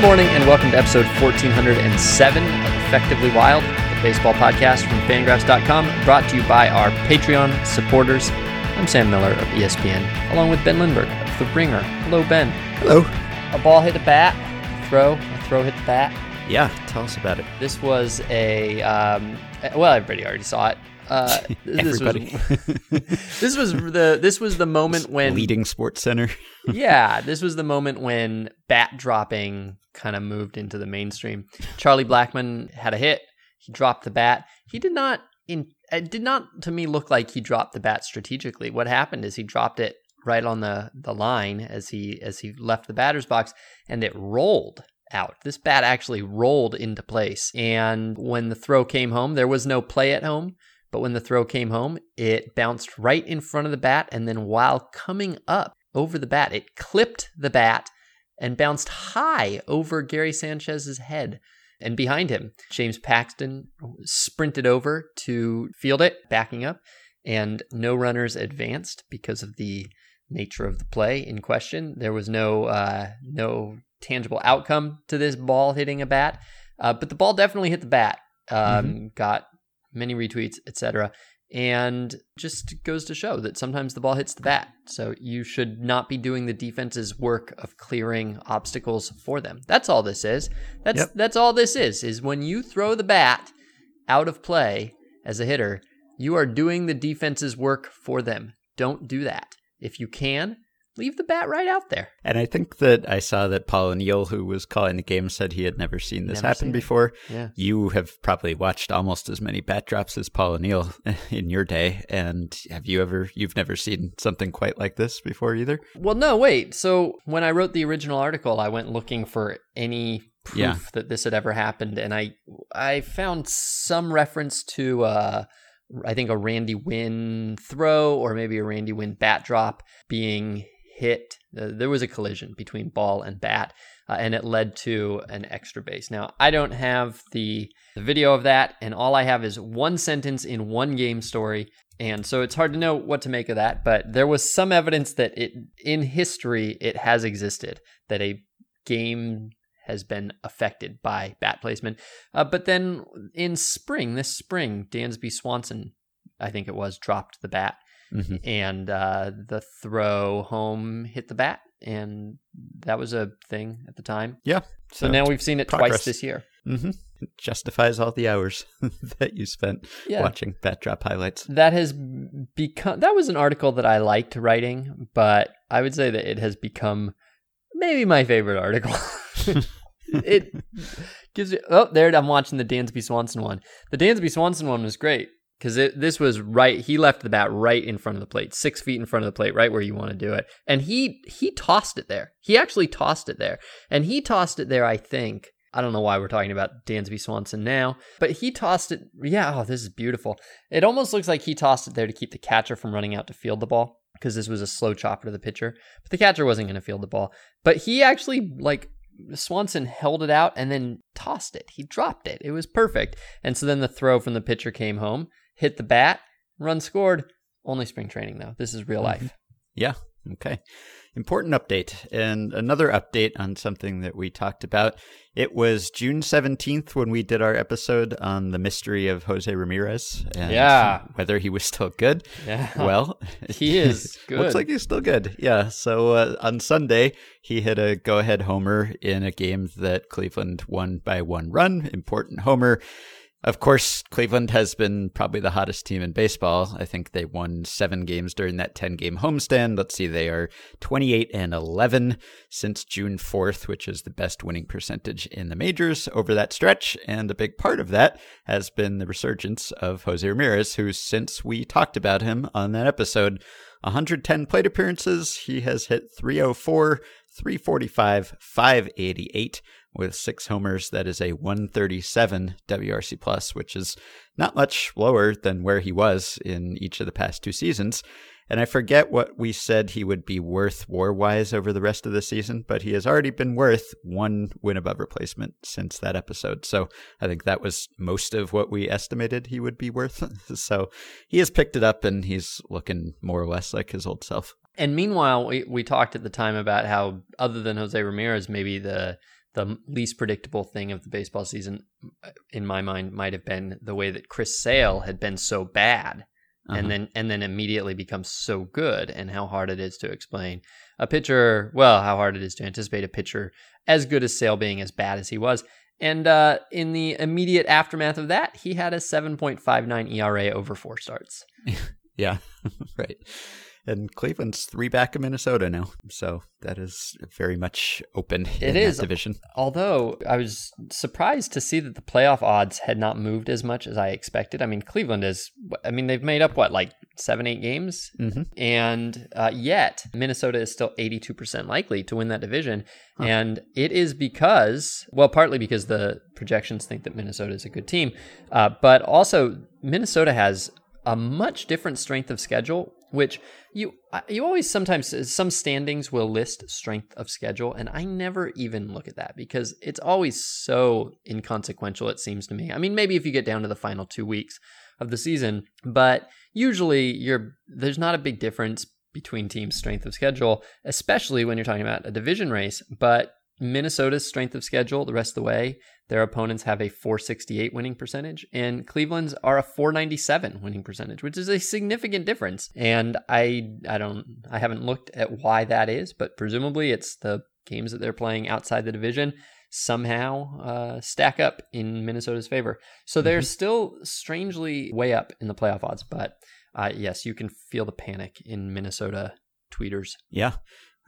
Good morning and welcome to episode 1407 of Effectively Wild, the baseball podcast from fangraphs.com, brought to you by our Patreon supporters. I'm Sam Miller of ESPN, along with Ben Lindbergh of The Ringer. Hello, Ben. Hello. A ball hit the bat, throw, a throw hit the bat. Yeah, tell us about it. This was a, um, well, everybody already saw it. Uh, this was this was the this was the moment when Leading Sports Center. yeah, this was the moment when bat dropping kind of moved into the mainstream. Charlie Blackmon had a hit. He dropped the bat. He did not in it did not to me look like he dropped the bat strategically. What happened is he dropped it right on the the line as he as he left the batter's box and it rolled out. This bat actually rolled into place. And when the throw came home, there was no play at home. But when the throw came home, it bounced right in front of the bat. And then while coming up over the bat, it clipped the bat and bounced high over Gary Sanchez's head. And behind him, James Paxton sprinted over to field it, backing up. And no runners advanced because of the nature of the play in question. There was no uh, no tangible outcome to this ball hitting a bat, uh, but the ball definitely hit the bat. Um, mm-hmm. Got many retweets, etc. And just goes to show that sometimes the ball hits the bat. So you should not be doing the defense's work of clearing obstacles for them. That's all this is. That's yep. that's all this is. Is when you throw the bat out of play as a hitter, you are doing the defense's work for them. Don't do that. If you can, leave the bat right out there. And I think that I saw that Paul O'Neill, who was calling the game, said he had never seen this never happen seen before. Yeah. You have probably watched almost as many bat drops as Paul O'Neill in your day. And have you ever, you've never seen something quite like this before either? Well, no, wait. So when I wrote the original article, I went looking for any proof Yeah. that this had ever happened. And I, I found some reference to, uh, I think a Randy Winn throw or maybe a Randy Winn bat drop being hit. Uh, there was a collision between ball and bat, uh, and it led to an extra base. Now, I don't have the, the video of that, and all I have is one sentence in one game story. And so it's hard to know what to make of that, but there was some evidence that it in history it has existed that a game has been affected by bat placement. Uh, but then in spring, this spring, Dansby Swanson, I think it was, dropped the bat Mm-hmm. and uh, the throw home hit the bat, and that was a thing at the time. Yeah. So, now we've seen it progress. twice this year. Mm-hmm. It justifies all the hours that you spent Yeah. watching bat drop highlights. That has become that was an article that I liked writing, but I would say that it has become maybe my favorite article. it gives you oh there I'm watching the Dansby Swanson one. The Dansby Swanson one was great because this was right. He left the bat right in front of the plate, six feet in front of the plate, right where you want to do it, and he he tossed it there. He actually tossed it there, and he tossed it there. I think I don't know why we're talking about Dansby Swanson now, but he tossed it. Yeah, oh, this is beautiful. It almost looks like he tossed it there to keep the catcher from running out to field the ball because this was a slow chopper to the pitcher, but the catcher wasn't going to field the ball. But he actually like Swanson held it out and then tossed it. He dropped it. It was perfect. And so then the throw from the pitcher came home, hit the bat, run scored. Only spring training though. This is real life. Yeah. Okay. Important update. And another update on something that we talked about. It was June 17th when we did our episode on the mystery of Jose Ramirez and Yeah. whether he was still good. Yeah. Well, He is good. Looks like he's still good. Yeah. So uh, on Sunday, he hit a go ahead homer in a game that Cleveland won by one run. Important homer. Of course, Cleveland has been probably the hottest team in baseball. I think they won seven games during that 10 game homestand. Let's see, they are 28 and 11 since June 4th, which is the best winning percentage in the majors over that stretch. And a big part of that has been the resurgence of Jose Ramirez, who, since we talked about him on that episode, 110 plate appearances, he has hit 304, 345, 588 with six homers. That is a 137 WRC plus, which is not much lower than where he was in each of the past two seasons. And I forget what we said he would be worth war wise over the rest of the season, but he has already been worth one win above replacement since that episode. So I think that was most of what we estimated he would be worth. so he has picked it up and he's looking more or less like his old self. And meanwhile, we, we talked at the time about how, other than Jose Ramirez, maybe the the least predictable thing of the baseball season, in my mind, might have been the way that Chris Sale had been so bad. Uh-huh. And then and then immediately becomes so good, and how hard it is to explain a pitcher. Well, how hard it is to anticipate a pitcher as good as Sale being as bad as he was. And uh, in the immediate aftermath of that, he had a 7.59 ERA over four starts. Yeah, right. And Cleveland's three back of Minnesota now, so that is very much open. It in is. that division. Although I was surprised to see that the playoff odds had not moved as much as I expected. I mean, Cleveland is, I mean, they've made up what, like seven, eight games? Mhm. And uh, yet, Minnesota is still 82% likely to win that division. Huh. And it is because, well, partly because the projections think that Minnesota is a good team, uh, but also Minnesota has a much different strength of schedule, which you you always sometimes some standings will list strength of schedule, and I never even look at that because it's always so inconsequential. It seems to me. I mean, maybe if you get down to the final two weeks of the season, but usually you're there's not a big difference between teams' strength of schedule, especially when you're talking about a division race. But Minnesota's strength of schedule the rest of the way, their opponents have a 468 winning percentage, and Cleveland's are a 497 winning percentage, which is a significant difference. And I I don't I haven't looked at why that is, but presumably it's the games that they're playing outside the division somehow uh, stack up in Minnesota's favor. So they're still strangely way up in the playoff odds, but uh, yes, you can feel the panic in Minnesota tweeters. Yeah.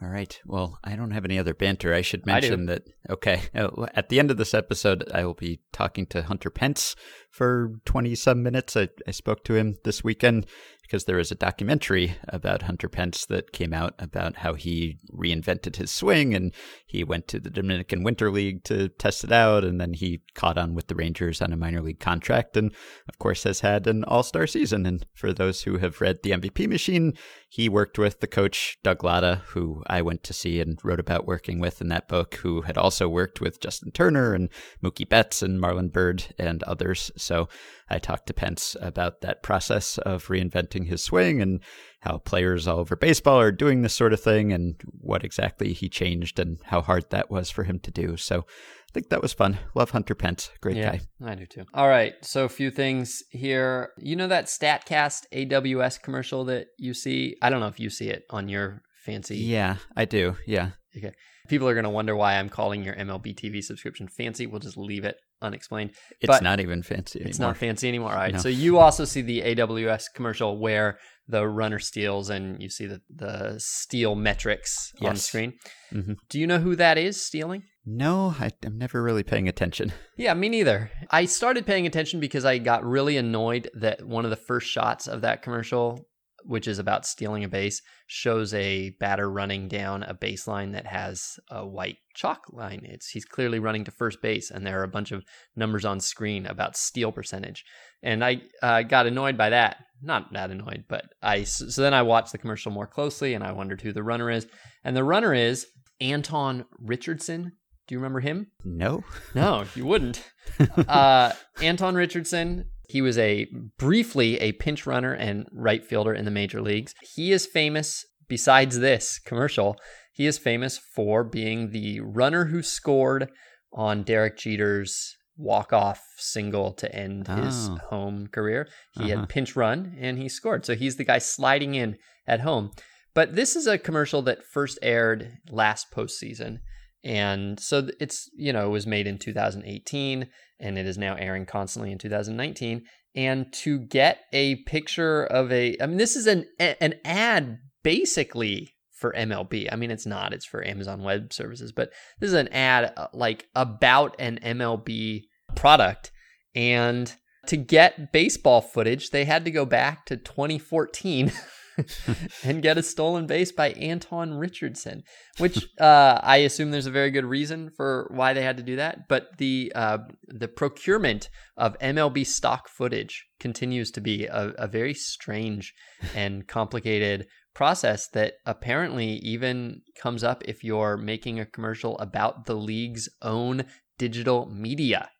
All right. Well, I don't have any other banter. I should I mention that, okay, uh, at the end of this episode, I will be talking to Hunter Pence for 20 some minutes. I, I spoke to him this weekend because there is a documentary about Hunter Pence that came out about how he reinvented his swing and he went to the Dominican Winter League to test it out. And then he caught on with the Rangers on a minor league contract and, of course, has had an all star season. And for those who have read The MVP Machine, he worked with the coach Doug Latta, who I went to see and wrote about working with in that book, who had also worked with Justin Turner and Mookie Betts and Marlon Byrd and others. So I talked to Pence about that process of reinventing his swing and how players all over baseball are doing this sort of thing and what exactly he changed and how hard that was for him to do. So I think that was fun. Love Hunter Pence. Great yeah, guy. I do too. All right, so a few things here. You know that Statcast AWS commercial that you see? I don't know if you see it on your fancy. Yeah, I do. Yeah. Okay. People are going to wonder why I'm calling your MLB TV subscription fancy. We'll just leave it unexplained. It's But not even fancy anymore. It's not fancy anymore. All right. No. So you also see the AWS commercial where the runner steals and you see the, the steal metrics on Yes. screen. Mhm. Do you know who that is stealing? No, I, I'm never really paying attention. Yeah, me neither. I started paying attention because I got really annoyed that one of the first shots of that commercial, which is about stealing a base, shows a batter running down a baseline that has a white chalk line. It's he's clearly running to first base, and there are a bunch of numbers on screen about steal percentage. And I uh, got annoyed by that. Not that annoyed, but I so then I watched the commercial more closely, and I wondered who the runner is. And the runner is Antoan Richardson. Do you remember him? No. No, you wouldn't. uh, Antoan Richardson, he was a briefly a pinch runner and right fielder in the major leagues. He is famous, besides this commercial, he is famous for being the runner who scored on Derek Jeter's walk-off single to end his Oh. home career. He Uh-huh. had pinch run and he scored. So he's the guy sliding in at home. But this is a commercial that first aired last postseason. And so it's, you know, it was made in 2018 and it is now airing constantly in 2019. And to get a picture of a, I mean, this is an, an ad basically for MLB. I mean, it's not, it's for Amazon Web Services, but this is an ad uh, like about an MLB product. And to get baseball footage, they had to go back to 2014 and get a stolen base by Antoan Richardson, which uh, I assume there's a very good reason for why they had to do that. But the uh, the procurement of MLB stock footage continues to be a, a very strange and complicated process that apparently even comes up if you're making a commercial about the league's own digital media.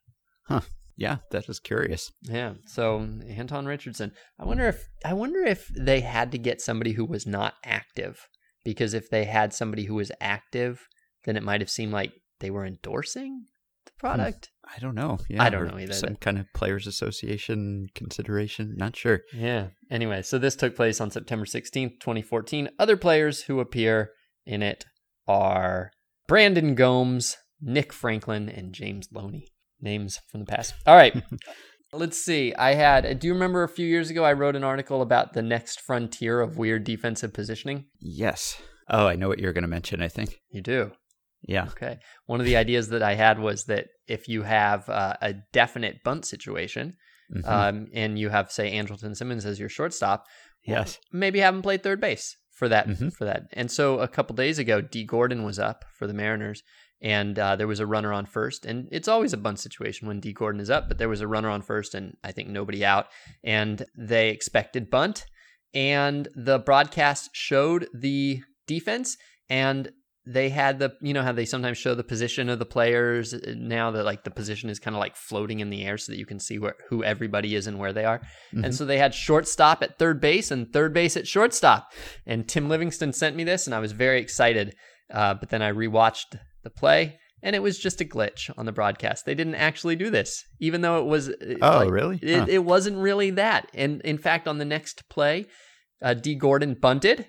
Yeah, that is curious. Yeah. So Antoan Richardson. I wonder if I wonder if they had to get somebody who was not active because if they had somebody who was active, then it might have seemed like they were endorsing the hmm, product. I don't know. Yeah, I don't know either. Some kind of players association consideration. Not sure. Yeah. Anyway, so this took place on September 16th, 2014. Other players who appear in it are Brandon Gomes, Nick Franklin, and James Loney. Names from the past. All right. Let's see. I had, do you remember a few years ago I wrote an article about the next frontier of weird defensive positioning? Yes. Oh, I know what you're going to mention. I think. You do. Yeah. Okay. One of the ideas that I had was that if you have uh, a definite bunt situation, Mhm. um, and you have say Andrelton Simmons as your shortstop, yes. maybe have him play third base for that Mhm. for that. And so a couple days ago, Dee Gordon was up for the Mariners, and uh, there was a runner on first. And it's always a bunt situation when Dee Gordon is up, but there was a runner on first, and I think nobody out, and they expected bunt, and the broadcast showed the defense and. They had the, you know, how they sometimes show the position of the players. Now that like the position is kind of like floating in the air, so that you can see where who everybody is and where they are. And Mhm. so they had shortstop at third base and third base at shortstop. And Tim Livingston sent me this, and I was very excited. Uh, but then I rewatched the play, and it was just a glitch on the broadcast. They didn't actually do this, even though it was. uh, Oh, like, really? It, Huh. it wasn't really that. And in fact, on the next play, uh, Dee Gordon bunted,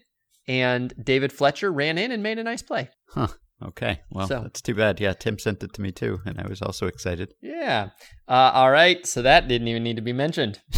and David Fletcher ran in and made a nice play. Huh. Okay. Well, So- that's too bad. Yeah, Tim sent it to me too, and I was also excited. Yeah. Uh, all right. So that didn't even need to be mentioned.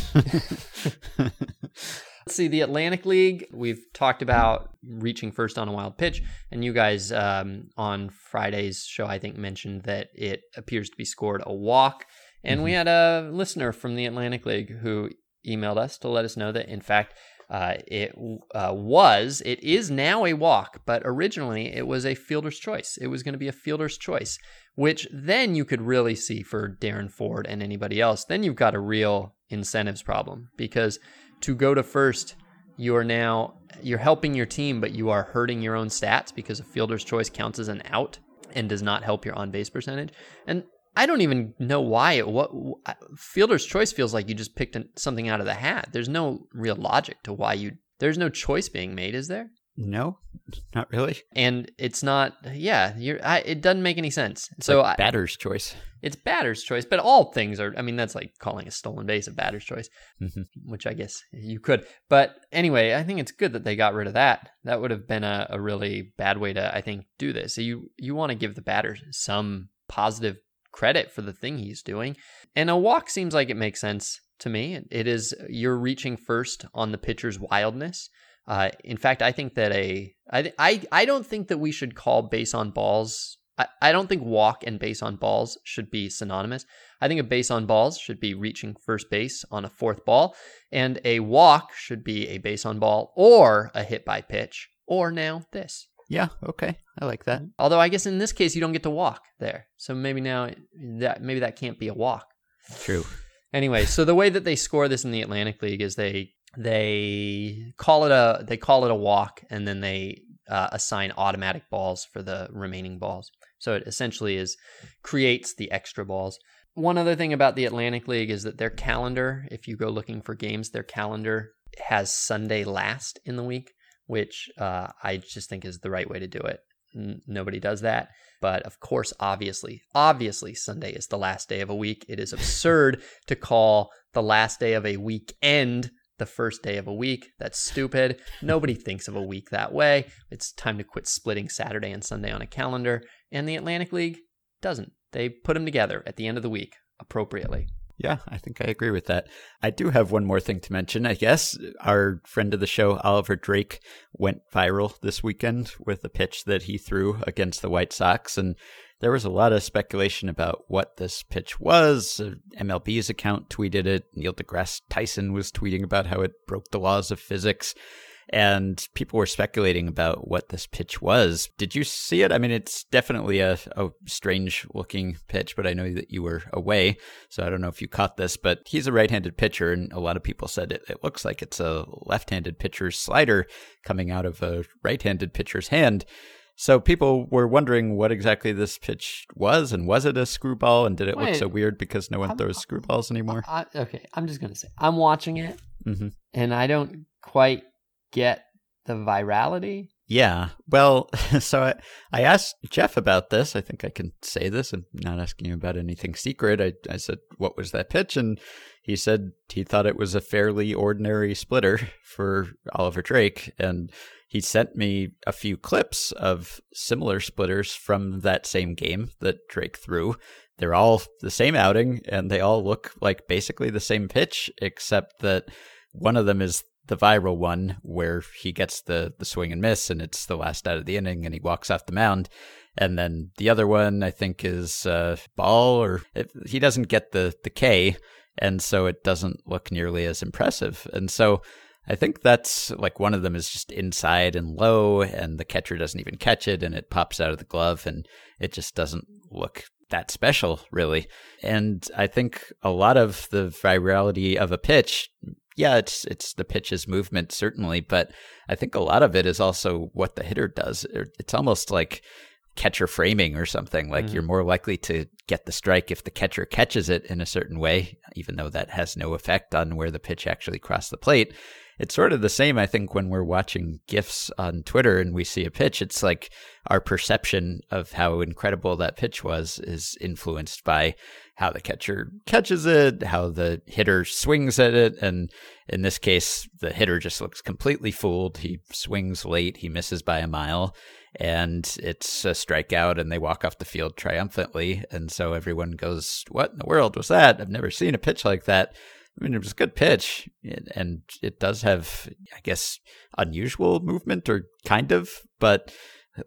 Let's see, the Atlantic League, we've talked about reaching first on a wild pitch. And you guys um, on Friday's show, I think, mentioned that it appears to be scored a walk. And we had a listener from the Atlantic League who emailed us to let us know that, in fact, uh, it uh, was, it is now a walk, but originally it was a fielder's choice. It was going to be a fielder's choice, which then you could really see for Darren Ford and anybody else. Then you've got a real incentives problem because to go to first, you are now you're helping your team, but you are hurting your own stats because a fielder's choice counts as an out and does not help your on base percentage. And I don't even know why what fielder's choice feels like you just picked something out of the hat. There's no real logic to why you there's no choice being made, is there? No, not really. And it's not yeah, you're I, it doesn't make any sense. so like I, batter's choice. it's batter's choice, but all things are I mean that's like calling a stolen base a batter's choice, Mhm. which I guess you could. But anyway, I think it's good that they got rid of that. That would have been a, a really bad way to I think do this. So you you want to give the batter some positive credit for the thing he's doing. And a walk seems like it makes sense to me. It is you're reaching first on the pitcher's wildness. Uh, in fact, I think that a I, I I don't think that we should call base on balls. I, I don't think walk and base on balls should be synonymous. I think a base on balls should be reaching first base on a fourth ball, and a walk should be a base on ball or a hit by pitch, or now this. Yeah. Okay. I like that. Although I guess in this case you don't get to walk there, so maybe now that maybe that can't be a walk. True. Anyway, so the way that they score this in the Atlantic League is they they call it a they call it a walk, and then they uh, assign automatic balls for the remaining balls. So it essentially is creates the extra balls. One other thing about the Atlantic League is that their calendar, if you go looking for games, their calendar has Sunday last in the week, which uh, I just think is the right way to do it. N- nobody does that. But of course, obviously, obviously, Sunday is the last day of a week. It is absurd to call the last day of a weekend the first day of a week. That's stupid. Nobody thinks of a week that way. It's time to quit splitting Saturday and Sunday on a calendar. And the Atlantic League doesn't. They put them together at the end of the week appropriately. Yeah, I think I agree with that. I do have one more thing to mention, I guess. Our friend of the show, Oliver Drake, went viral this weekend with a pitch that he threw against the White Sox. And there was a lot of speculation about what this pitch was. MLB's account tweeted it. Neil deGrasse Tyson was tweeting about how it broke the laws of physics. And people were speculating about what this pitch was. Did you see it? I mean, it's definitely a, a strange looking pitch, but I know that you were away. So I don't know if you caught this, but he's a right handed pitcher. And a lot of people said it, it looks like it's a left handed pitcher's slider coming out of a right handed pitcher's hand. So people were wondering what exactly this pitch was, and was it a screwball, and did it look so weird because no one I'm- throws screwballs anymore? I, okay, I'm just going to say I'm watching it hmm and I don't quite get the virality Yeah. Well, so I, I asked Jeff about this. I think I can say this. I'm not asking you about anything secret. I, I said, what was that pitch? And he said he thought it was a fairly ordinary splitter for Oliver Drake. And he sent me a few clips of similar splitters from that same game that Drake threw. They're all the same outing and they all look like basically the same pitch, except that one of them is the viral one where he gets the the swing and miss and it's the last out of the inning and he walks off the mound. And then the other one i think is uh, ball or it, he doesn't get the the k and so it doesn't look nearly as impressive. And so i think that's like one of them is just inside and low and the catcher doesn't even catch it and it pops out of the glove and it just doesn't look that special really. And i think a lot of the virality of a pitch yeah, it's it's the pitch's movement certainly, but I think a lot of it is also what the hitter does. It's almost like catcher framing or something. Like mm you're more likely to get the strike if the catcher catches it in a certain way, even though that has no effect on where the pitch actually crossed the plate. It's sort of the same, I think, when we're watching GIFs on Twitter and we see a pitch. It's like our perception of how incredible that pitch was is influenced by how the catcher catches it, how the hitter swings at it. And in this case, the hitter just looks completely fooled. He swings late, he misses by a mile, and it's a strikeout, and they walk off the field triumphantly. And so everyone goes, What in the world was that? I've never seen a pitch like that. I mean, it was a good pitch, and it does have, I guess, unusual movement or kind of, but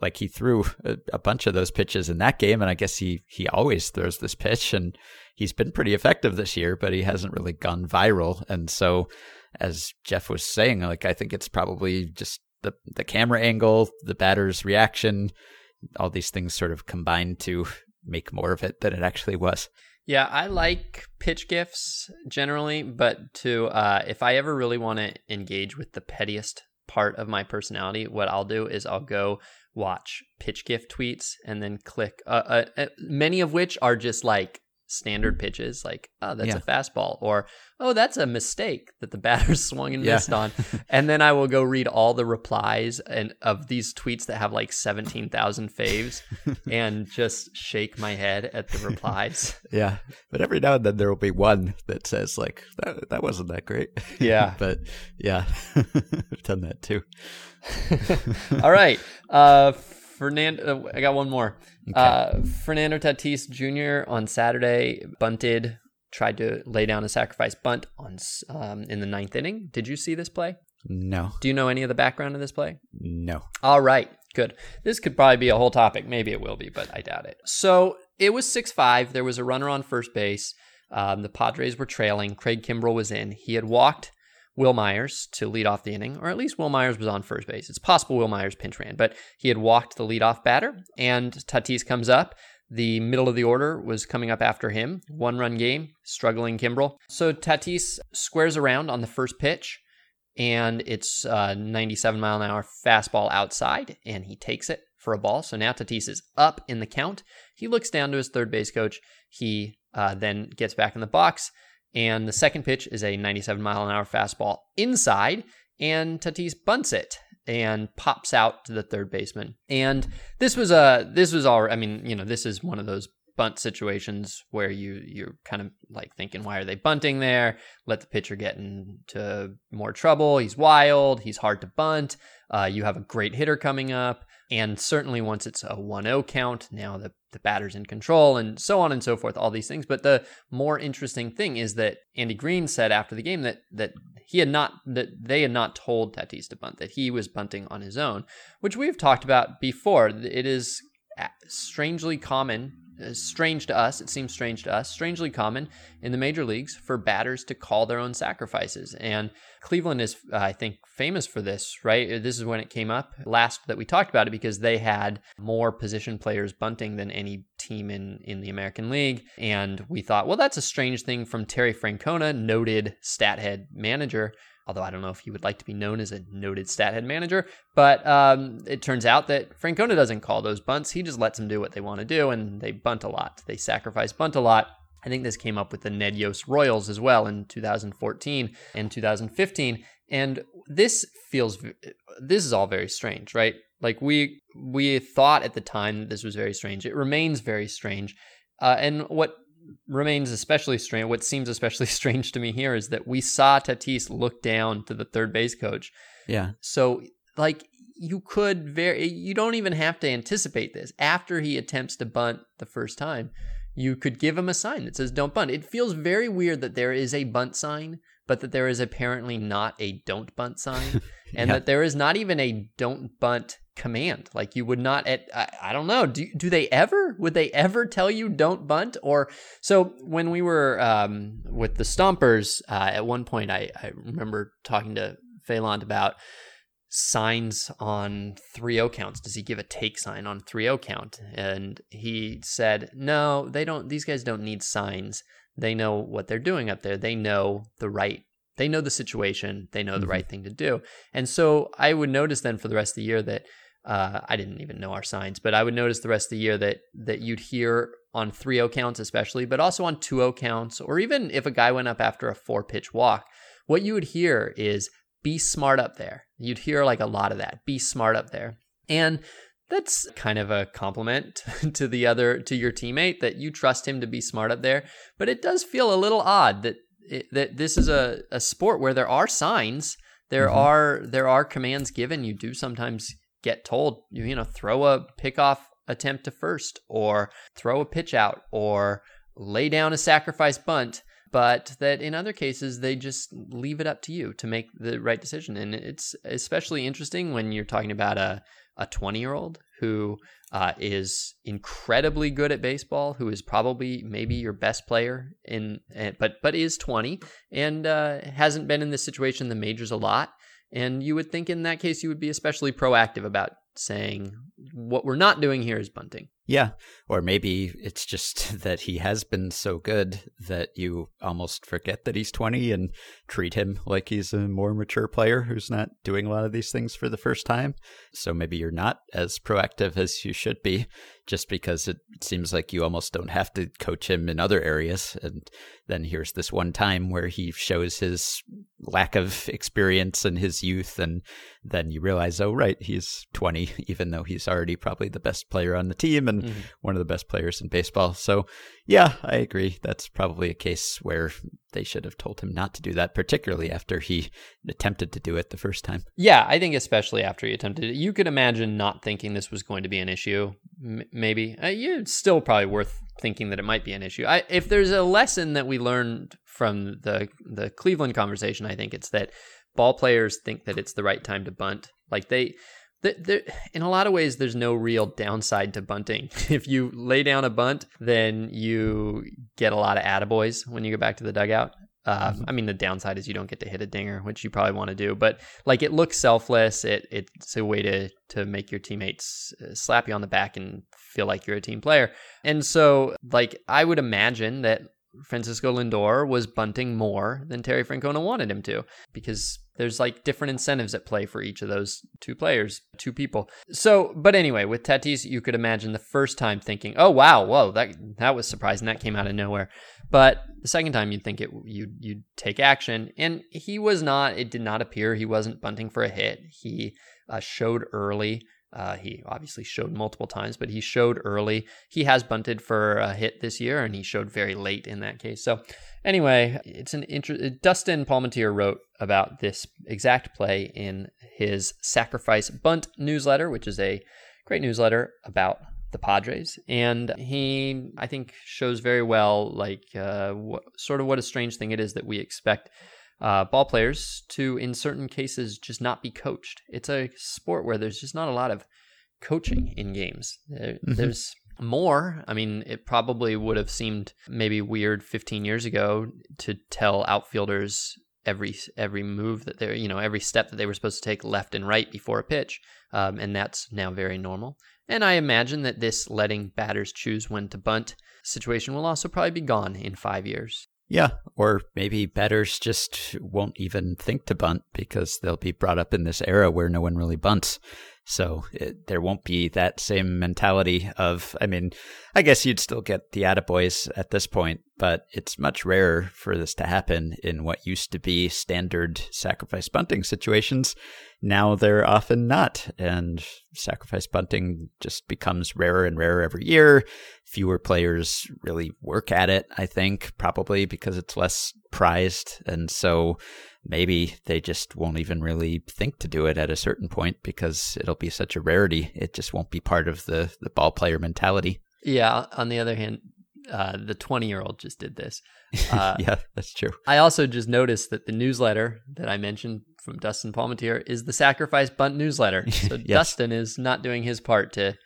like he threw a, a, bunch of those pitches in that game, and I guess he he always throws this pitch, and he's been pretty effective this year, but he hasn't really gone viral. And so, as Jeff was saying, like I think it's probably just the the camera angle, the batter's reaction, all these things sort of combined to make more of it than it actually was. Yeah, I like pitch gifs generally, but to uh, if I ever really want to engage with the pettiest part of my personality, what I'll do is I'll go watch pitch gif tweets and then click uh, uh, uh, many of which are just like standard pitches like oh that's yeah. a fastball or oh that's a mistake that the batter swung and yeah. missed on. And then i will go read all the replies and of these tweets that have like 17,000 faves and just shake my head at the replies. Yeah. But every now and then there will be one that says like that, that wasn't that great. Yeah. But yeah. I've done that too. All right. Uh Fernando, uh, I got one more. Okay. Uh, Fernando Tatis Jr. on Saturday bunted, tried to lay down a sacrifice bunt on um, in the ninth inning. Did you see this play? No. Do you know any of the background of this play? No. All right, good. This could probably be a whole topic. Maybe it will be, but I doubt it. So it was 6 5. There was a runner on first base. Um, the Padres were trailing. Craig Kimbrel was in. He had walked Wil Myers to lead off the inning, or at least Wil Myers was on first base. It's possible Wil Myers pinch ran, but he had walked the leadoff batter, and Tatis comes up. The middle of the order was coming up after him. One run game, struggling Kimbrel. So Tatis squares around on the first pitch, and it's a 97 mile an hour fastball outside, and he takes it for a ball. So now Tatis is up in the count. He looks down to his third base coach. He uh, then gets back in the box. And the second pitch is a 97 mile an hour fastball inside, and Tatis bunts it and pops out to the third baseman. And this was a this was all I mean, you know, this is one of those bunt situations where you you're kind of like thinking, why are they bunting there? Let the pitcher get into more trouble. He's wild. He's hard to bunt. Uh, you have a great hitter coming up. And certainly once it's a 1 0 count, now the, the batter's in control and so on and so forth, all these things. But the more interesting thing is that Andy Green said after the game that that he had not that they had not told Tatis to bunt, that he was bunting on his own, which we've talked about before. It is strangely common strange to us. It seems strange to us, strangely common in the major leagues for batters to call their own sacrifices. And Cleveland is, uh, I think, famous for this, right? This is when it came up last that we talked about it because they had more position players bunting than any team in, in the American League. And we thought, well, that's a strange thing from Terry Francona, noted stat head manager although I don't know if he would like to be known as a noted stat head manager. But um, it turns out that Francona doesn't call those bunts. He just lets them do what they want to do, and they bunt a lot. They sacrifice bunt a lot. I think this came up with the Ned Yost Royals as well in 2014 and 2015. And this feels, this is all very strange, right? Like we we thought at the time that this was very strange. It remains very strange. Uh, and what remains especially strange, what seems especially strange to me here is that we saw Tatis look down to the third base coach. Yeah. So like you could very you don't even have to anticipate this. After he attempts to bunt the first time, you could give him a sign that says don't bunt. It feels very weird that there is a bunt sign, but that there is apparently not a don't bunt sign and yeah. that there is not even a don't bunt command. Like you would not at I, I, don't know. Do do they ever? Would they ever tell you don't bunt? Or so when we were um, with the Stompers uh, at one point, I, I remember talking to Phelan about signs on 3-0 counts. Does he give a take sign on 3-0 count? And he said, no, they don't. These guys don't need signs. They know what they're doing up there. They know the right they know the situation they know the mm-hmm. right thing to do and so i would notice then for the rest of the year that uh, I didn't even know our signs, but I would notice the rest of the year that that you'd hear on 3-0 counts especially, but also on 2-0 counts, or even if a guy went up after a four pitch walk, what you would hear is be smart up there. You'd hear like a lot of that. Be smart up there. And that's kind of a compliment to the other to your teammate that you trust him to be smart up there, but it does feel a little odd that it, that this is a, a sport where there are signs, there mm-hmm. are there are commands given. You do sometimes get told, you know, throw a pickoff attempt to first or throw a pitch out or lay down a sacrifice bunt, but that in other cases they just leave it up to you to make the right decision. And it's especially interesting when you're talking about a a 20 year old who uh, is incredibly good at baseball, who is probably maybe your best player in, eh, but but is 20 and uh, hasn't been in this situation in the majors a lot, and you would think in that case you would be especially proactive about saying what we're not doing here is bunting. Yeah. Or maybe it's just that he has been so good that you almost forget that he's 20 and treat him like he's a more mature player who's not doing a lot of these things for the first time. So maybe you're not as proactive as you should be just because it seems like you almost don't have to coach him in other areas. And then here's this one time where he shows his lack of experience and his youth. And then you realize, oh, right, he's 20, even though he's already probably the best player on the team and mm-hmm. one of the best players in baseball. So, yeah, I agree. That's probably a case where they should have told him not to do that, particularly after he attempted to do it the first time. Yeah, I think especially after he attempted it. You could imagine not thinking this was going to be an issue, m- maybe. Uh, yeah, it's still probably worth thinking that it might be an issue. I, if there's a lesson that we learned from the the Cleveland conversation, I think it's that ball players think that it's the right time to bunt. Like they there, in a lot of ways, there's no real downside to bunting. If you lay down a bunt, then you get a lot of attaboys when you go back to the dugout. Uh, I mean, the downside is you don't get to hit a dinger, which you probably want to do. But like, it looks selfless. It it's a way to to make your teammates uh, slap you on the back and feel like you're a team player. And so, like, I would imagine that Francisco Lindor was bunting more than Terry Francona wanted him to because there's like different incentives at play for each of those two players, two people. So, but anyway, with Tatis, you could imagine the first time thinking, "Oh wow, whoa, that that was surprising. That came out of nowhere." But the second time, you'd think it you you'd take action, and he was not. It did not appear he wasn't bunting for a hit. He uh, showed early. Uh, he obviously showed multiple times, but he showed early. He has bunted for a hit this year, and he showed very late in that case. So, anyway, it's an interest. Dustin Palmateer wrote about this exact play in his Sacrifice Bunt newsletter, which is a great newsletter about the Padres, and he I think shows very well like uh, sort of what a strange thing it is that we expect uh, ball players to, in certain cases, just not be coached. It's a sport where there's just not a lot of coaching in games. There, mm-hmm. There's more. I mean, it probably would have seemed maybe weird 15 years ago to tell outfielders every every move that they're you know every step that they were supposed to take left and right before a pitch, um, and that's now very normal. And I imagine that this letting batters choose when to bunt situation will also probably be gone in five years. Yeah, or maybe batters just won't even think to bunt because they'll be brought up in this era where no one really bunts. So it, there won't be that same mentality of, I mean, I guess you'd still get the attaboys at this point, but it's much rarer for this to happen in what used to be standard sacrifice bunting situations. Now they're often not, and sacrifice bunting just becomes rarer and rarer every year. Fewer players really work at it, I think, probably because it's less prized. And so maybe they just won't even really think to do it at a certain point because it'll be such a rarity. It just won't be part of the, the ball player mentality. Yeah. On the other hand, uh, the 20 year old just did this. Uh, yeah, that's true. I also just noticed that the newsletter that I mentioned from Dustin Palmateer is the sacrifice bunt newsletter. So yes. Dustin is not doing his part to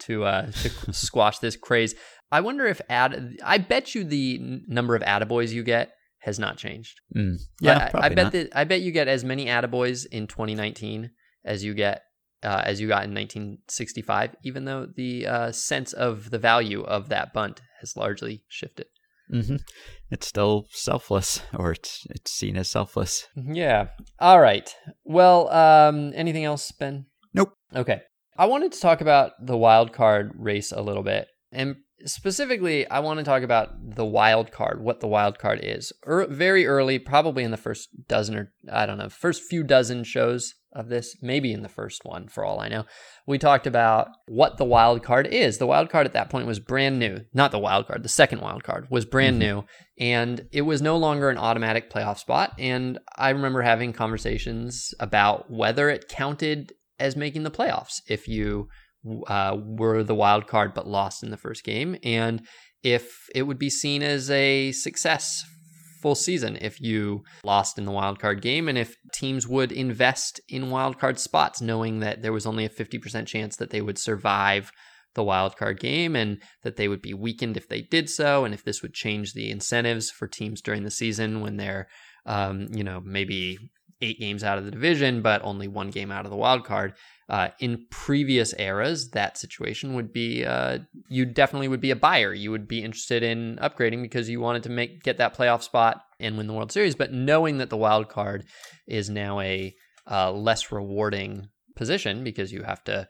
to uh, to squash this craze. I wonder if ad. I bet you the number of attaboys you get has not changed. Mm. Yeah, I, I bet not. that I bet you get as many attaboys in 2019 as you get uh, as you got in 1965, even though the uh, sense of the value of that bunt has largely shifted. Mm-hmm. It's still selfless, or it's it's seen as selfless. Yeah. All right. Well, um, anything else, Ben? Nope. Okay. I wanted to talk about the wild card race a little bit, and specifically, I want to talk about the wild card, what the wild card is. Er, very early, probably in the first dozen or I don't know, first few dozen shows of this, maybe in the first one for all I know. We talked about what the wild card is. The wild card at that point was brand new. Not the wild card, the second wild card was brand mm-hmm. new and it was no longer an automatic playoff spot and I remember having conversations about whether it counted as making the playoffs if you uh, were the wild card but lost in the first game, and if it would be seen as a success full season if you lost in the wild card game and if teams would invest in wild card spots knowing that there was only a 50% chance that they would survive the wild card game and that they would be weakened if they did so and if this would change the incentives for teams during the season when they're um, you know maybe eight games out of the division but only one game out of the wild card uh, in previous eras, that situation would be uh, you definitely would be a buyer. You would be interested in upgrading because you wanted to make get that playoff spot and win the World Series. But knowing that the wild card is now a uh, less rewarding position because you have to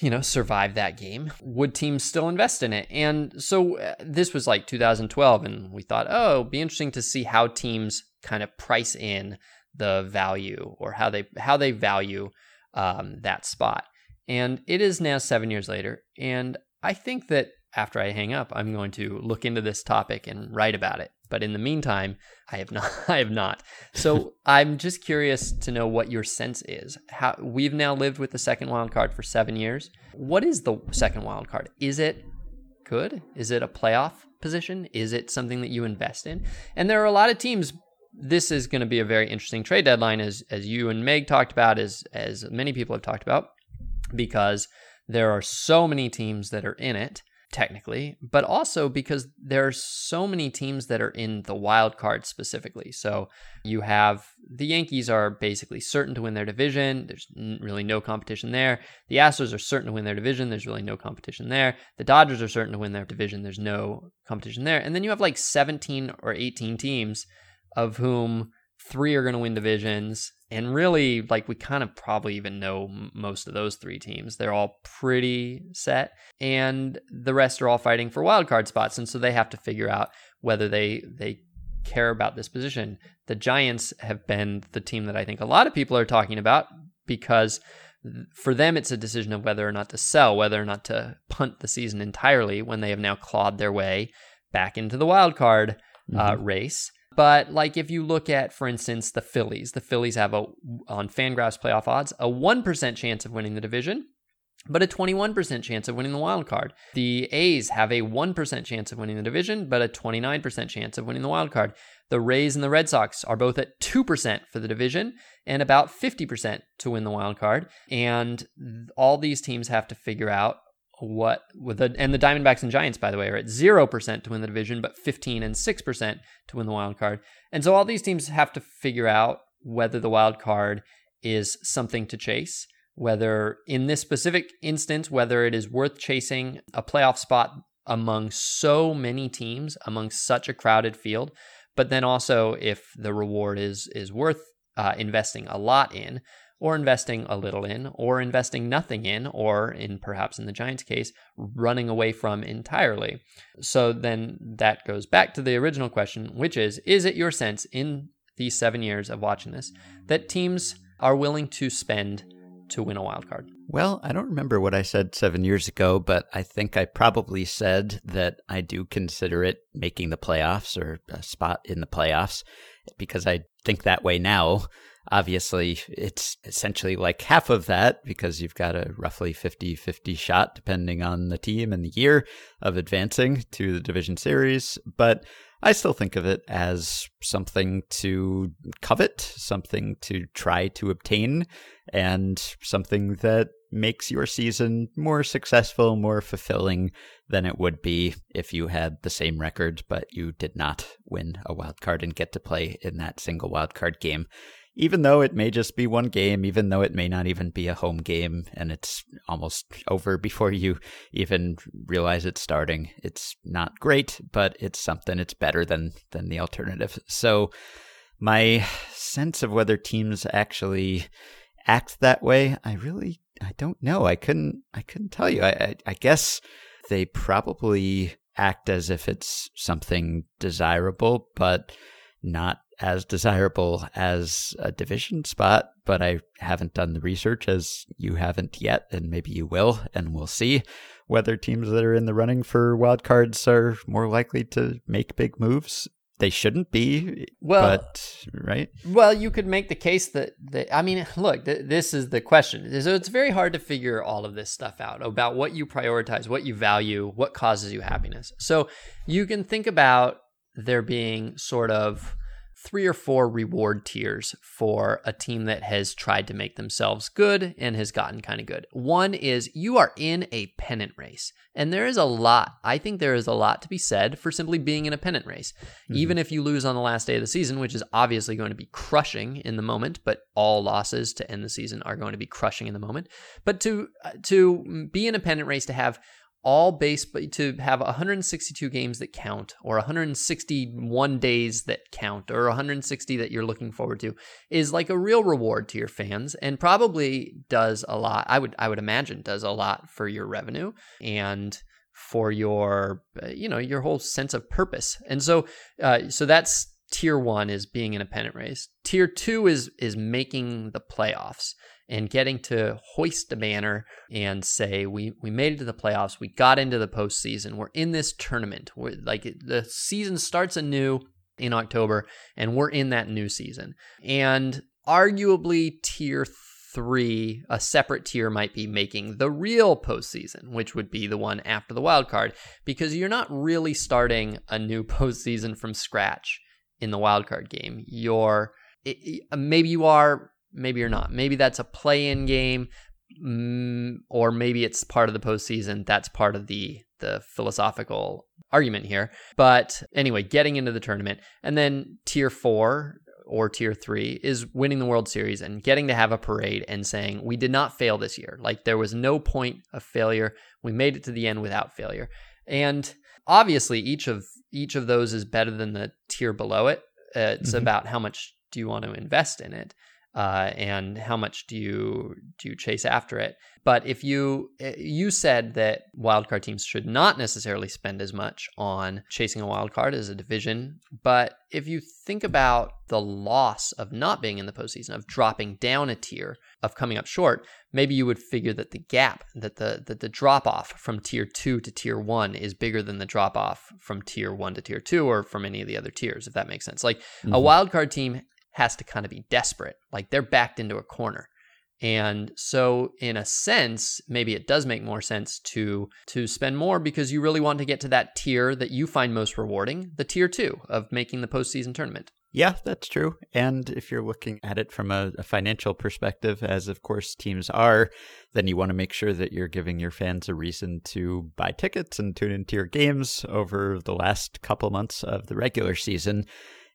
you know survive that game would teams still invest in it and so uh, this was like 2012 and we thought oh it'd be interesting to see how teams kind of price in the value or how they how they value um, that spot. And it is now seven years later. And I think that after I hang up, I'm going to look into this topic and write about it. But in the meantime, I have not. I have not. So I'm just curious to know what your sense is. How we've now lived with the second wild card for seven years. What is the second wild card? Is it good? Is it a playoff position? Is it something that you invest in? And there are a lot of teams this is going to be a very interesting trade deadline, as as you and Meg talked about, as as many people have talked about, because there are so many teams that are in it technically, but also because there are so many teams that are in the wild card specifically. So you have the Yankees are basically certain to win their division. There's really no competition there. The Astros are certain to win their division. There's really no competition there. The Dodgers are certain to win their division. There's no competition there. And then you have like 17 or 18 teams of whom three are going to win divisions. And really, like, we kind of probably even know most of those three teams. They're all pretty set. And the rest are all fighting for wild card spots. And so they have to figure out whether they, they care about this position. The Giants have been the team that I think a lot of people are talking about because for them, it's a decision of whether or not to sell, whether or not to punt the season entirely when they have now clawed their way back into the wild card uh, mm-hmm. race. But like if you look at, for instance, the Phillies, the Phillies have a on Fangraphs playoff odds a one percent chance of winning the division, but a 21% chance of winning the wild card. The A's have a 1% chance of winning the division, but a 29% chance of winning the wild card. The Rays and the Red Sox are both at 2% for the division and about 50% to win the wild card. And all these teams have to figure out what with the and the Diamondbacks and Giants, by the way, are at zero percent to win the division, but fifteen and six percent to win the wild card. And so all these teams have to figure out whether the wild card is something to chase, whether in this specific instance, whether it is worth chasing a playoff spot among so many teams, among such a crowded field, but then also if the reward is is worth uh, investing a lot in, or investing a little in, or investing nothing in, or in perhaps in the Giants case, running away from entirely. So then that goes back to the original question, which is Is it your sense in these seven years of watching this that teams are willing to spend to win a wild card? Well, I don't remember what I said seven years ago, but I think I probably said that I do consider it making the playoffs or a spot in the playoffs because I think that way now. Obviously, it's essentially like half of that because you've got a roughly 50 50 shot, depending on the team and the year, of advancing to the division series. But I still think of it as something to covet, something to try to obtain, and something that makes your season more successful, more fulfilling than it would be if you had the same record, but you did not win a wild card and get to play in that single wild card game even though it may just be one game, even though it may not even be a home game and it's almost over before you even realize it's starting. It's not great, but it's something. It's better than than the alternative. So my sense of whether teams actually act that way, I really I don't know. I couldn't I couldn't tell you. I, I, I guess they probably act as if it's something desirable, but not as desirable as a division spot, but I haven't done the research as you haven't yet, and maybe you will, and we'll see whether teams that are in the running for wild cards are more likely to make big moves. They shouldn't be, well, but right. Well, you could make the case that, that I mean, look, th- this is the question. So it's very hard to figure all of this stuff out about what you prioritize, what you value, what causes you happiness. So you can think about there being sort of three or four reward tiers for a team that has tried to make themselves good and has gotten kind of good. One is you are in a pennant race. And there is a lot, I think there is a lot to be said for simply being in a pennant race. Mm-hmm. Even if you lose on the last day of the season, which is obviously going to be crushing in the moment, but all losses to end the season are going to be crushing in the moment. But to uh, to be in a pennant race to have all base to have 162 games that count or 161 days that count or 160 that you're looking forward to is like a real reward to your fans and probably does a lot i would i would imagine does a lot for your revenue and for your you know your whole sense of purpose. And so uh, so that's tier one is being in a pennant race. Tier two is is making the playoffs and getting to hoist a banner and say we we made it to the playoffs, we got into the postseason, we're in this tournament. We're like the season starts anew in October, and we're in that new season. And arguably, tier three, a separate tier might be making the real postseason, which would be the one after the wild card, because you're not really starting a new postseason from scratch in the wild card game. You're it, maybe you are maybe you're not. Maybe that's a play-in game, mm, or maybe it's part of the postseason. That's part of the the philosophical argument here. But anyway, getting into the tournament, and then tier four or tier three is winning the World Series and getting to have a parade and saying we did not fail this year. Like there was no point of failure. We made it to the end without failure. And obviously, each of each of those is better than the tier below it. Uh, it's mm-hmm. about how much do you want to invest in it uh, and how much do you do you chase after it? But if you eh, you said that wildcard teams should not necessarily spend as much on chasing a wild card as a division, but if you think about the loss of not being in the postseason, of dropping down a tier, of coming up short, maybe you would figure that the gap, that the that the drop off from tier two to tier one is bigger than the drop off from tier one to tier two or from any of the other tiers, if that makes sense. Like mm-hmm. a wildcard team has to kind of be desperate. Like they're backed into a corner. And so in a sense, maybe it does make more sense to to spend more because you really want to get to that tier that you find most rewarding, the tier 2 of making the postseason tournament. Yeah, that's true. And if you're looking at it from a, a, financial perspective, as of course teams are, then you want to make sure that you're giving your fans a reason to buy tickets and tune into your games over the last couple months of the regular season.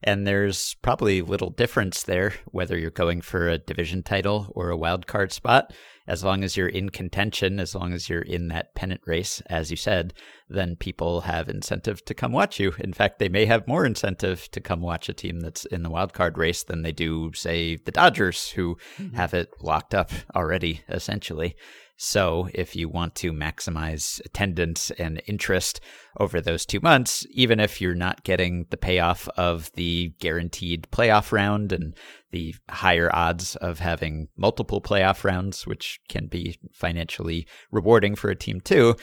And there's probably little difference there whether you're going for a division title or a wild card spot. As long as you're in contention, as long as you're in that pennant race, as you said, then people have incentive to come watch you. In fact, they may have more incentive to come watch a team that's in the wild card race than they do, say, the Dodgers, who mm-hmm. have it locked up already, essentially. So, if you want to maximize attendance and interest over those two months, even if you're not getting the payoff of the guaranteed playoff round and the higher odds of having multiple playoff rounds, which can be financially rewarding for a team too,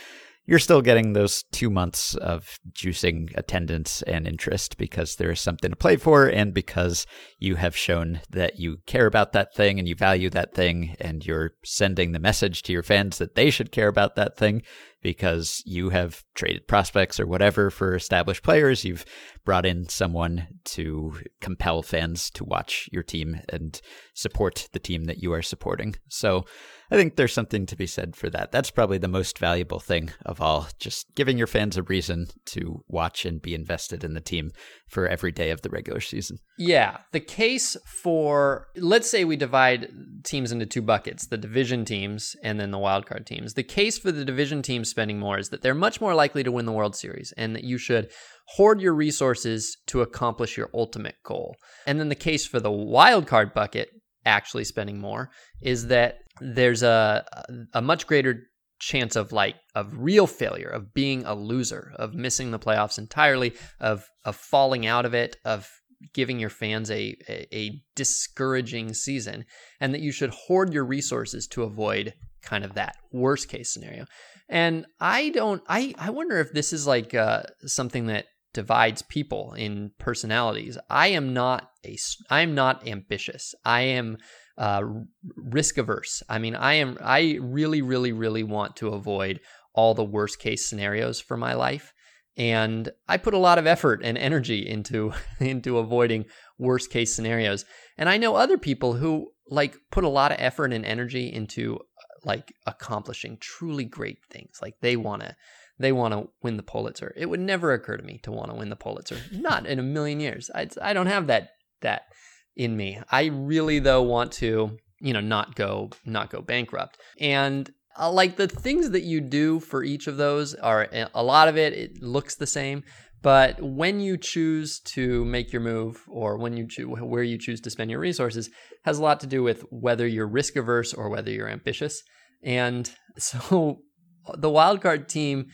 you're still getting those two months of juicing attendance and interest because there is something to play for and because you have shown that you care about that thing and you value that thing and you're sending the message to your fans that they should care about that thing because you have traded prospects or whatever for established players. You've brought in someone to compel fans to watch your team and support the team that you are supporting. So I think there's something to be said for that. That's probably the most valuable thing of all, just giving your fans a reason to watch and be invested in the team for every day of the regular season. Yeah. The case for, let's say we divide teams into two buckets the division teams and then the wildcard teams. The case for the division teams spending more is that they're much more likely to win the World Series and that you should hoard your resources to accomplish your ultimate goal. And then the case for the wildcard bucket actually spending more is that there's a a much greater chance of like of real failure of being a loser of missing the playoffs entirely of of falling out of it of giving your fans a, a, a discouraging season and that you should hoard your resources to avoid kind of that worst case scenario and i don't i i wonder if this is like uh, something that divides people in personalities. I am not a I am not ambitious. I am uh, risk averse. I mean, I am I really really really want to avoid all the worst case scenarios for my life. And I put a lot of effort and energy into into avoiding worst case scenarios. And I know other people who like put a lot of effort and energy into like accomplishing truly great things. Like they want to they want to win the Pulitzer. It would never occur to me to want to win the Pulitzer. Not in a million years. I, I don't have that that in me. I really though want to, you know, not go not go bankrupt. And uh, like the things that you do for each of those are a lot of it it looks the same, but when you choose to make your move or when you choose where you choose to spend your resources has a lot to do with whether you're risk averse or whether you're ambitious. And so the wildcard team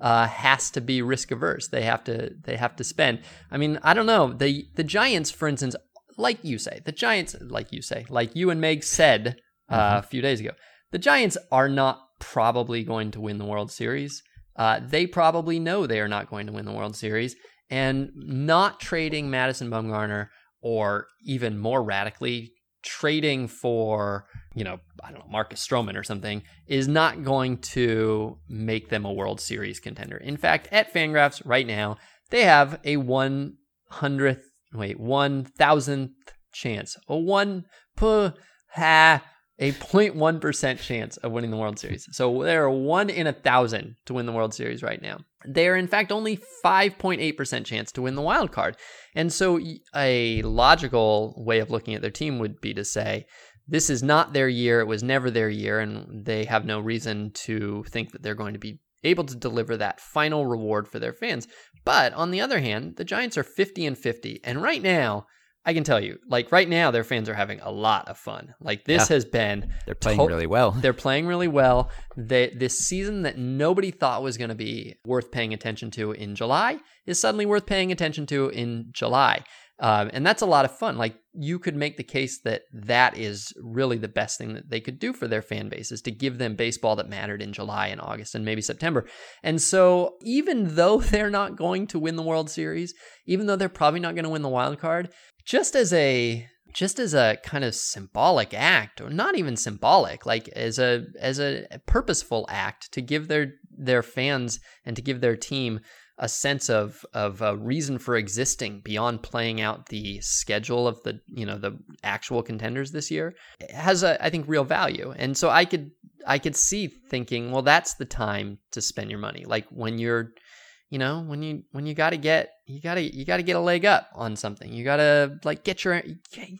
uh, has to be risk averse. They have to they have to spend. I mean, I don't know. The the Giants, for instance, like you say, the Giants, like you say, like you and Meg said uh, mm-hmm. a few days ago, the Giants are not probably going to win the World Series. Uh, they probably know they are not going to win the World Series, and not trading Madison Bumgarner or even more radically trading for, you know, I don't know, Marcus Stroman or something is not going to make them a World Series contender. In fact, at Fangraphs right now, they have a 100th, wait, 1000th chance, a 1 ha a 0.1% chance of winning the World Series. So they're one in a thousand to win the World Series right now. They are, in fact, only 5.8% chance to win the wild card. And so a logical way of looking at their team would be to say, this is not their year. It was never their year. And they have no reason to think that they're going to be able to deliver that final reward for their fans. But on the other hand, the Giants are 50 and 50. And right now, I can tell you, like right now, their fans are having a lot of fun. Like this yeah. has been they're playing to- really well. They're playing really well. They, this season that nobody thought was going to be worth paying attention to in July is suddenly worth paying attention to in July. Um, and that's a lot of fun. Like you could make the case that that is really the best thing that they could do for their fan base is to give them baseball that mattered in July and August and maybe September. And so even though they're not going to win the World Series, even though they're probably not going to win the wild card, just as a just as a kind of symbolic act or not even symbolic like as a as a purposeful act to give their their fans and to give their team a sense of of a reason for existing beyond playing out the schedule of the you know the actual contenders this year has a I think real value. And so I could I could see thinking, well, that's the time to spend your money. Like when you're you know when you when you got to get you got to you got to get a leg up on something. You got to like get your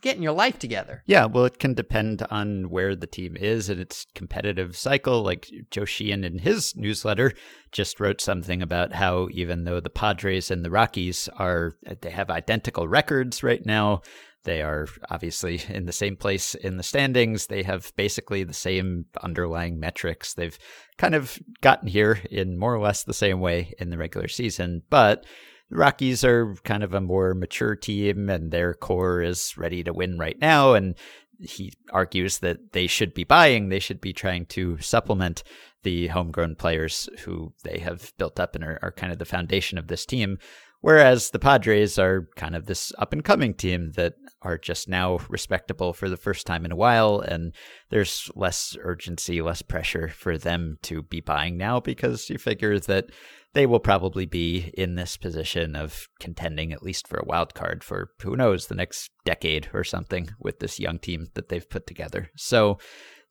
getting your life together. Yeah well it can depend on where the team is in its competitive cycle. Like joe sheehan in his newsletter just wrote something about how even though the padres and the rockies are they have identical records right now they are obviously in the same place in the standings. They have basically the same underlying metrics. They've kind of gotten here in more or less the same way in the regular season, but the Rockies are kind of a more mature team and their core is ready to win right now. And he argues that they should be buying, they should be trying to supplement the homegrown players who they have built up and are, are kind of the foundation of this team. Whereas the Padres are kind of this up and coming team that are just now respectable for the first time in a while. And there's less urgency, less pressure for them to be buying now because you figure that they will probably be in this position of contending at least for a wild card for who knows the next decade or something with this young team that they've put together. So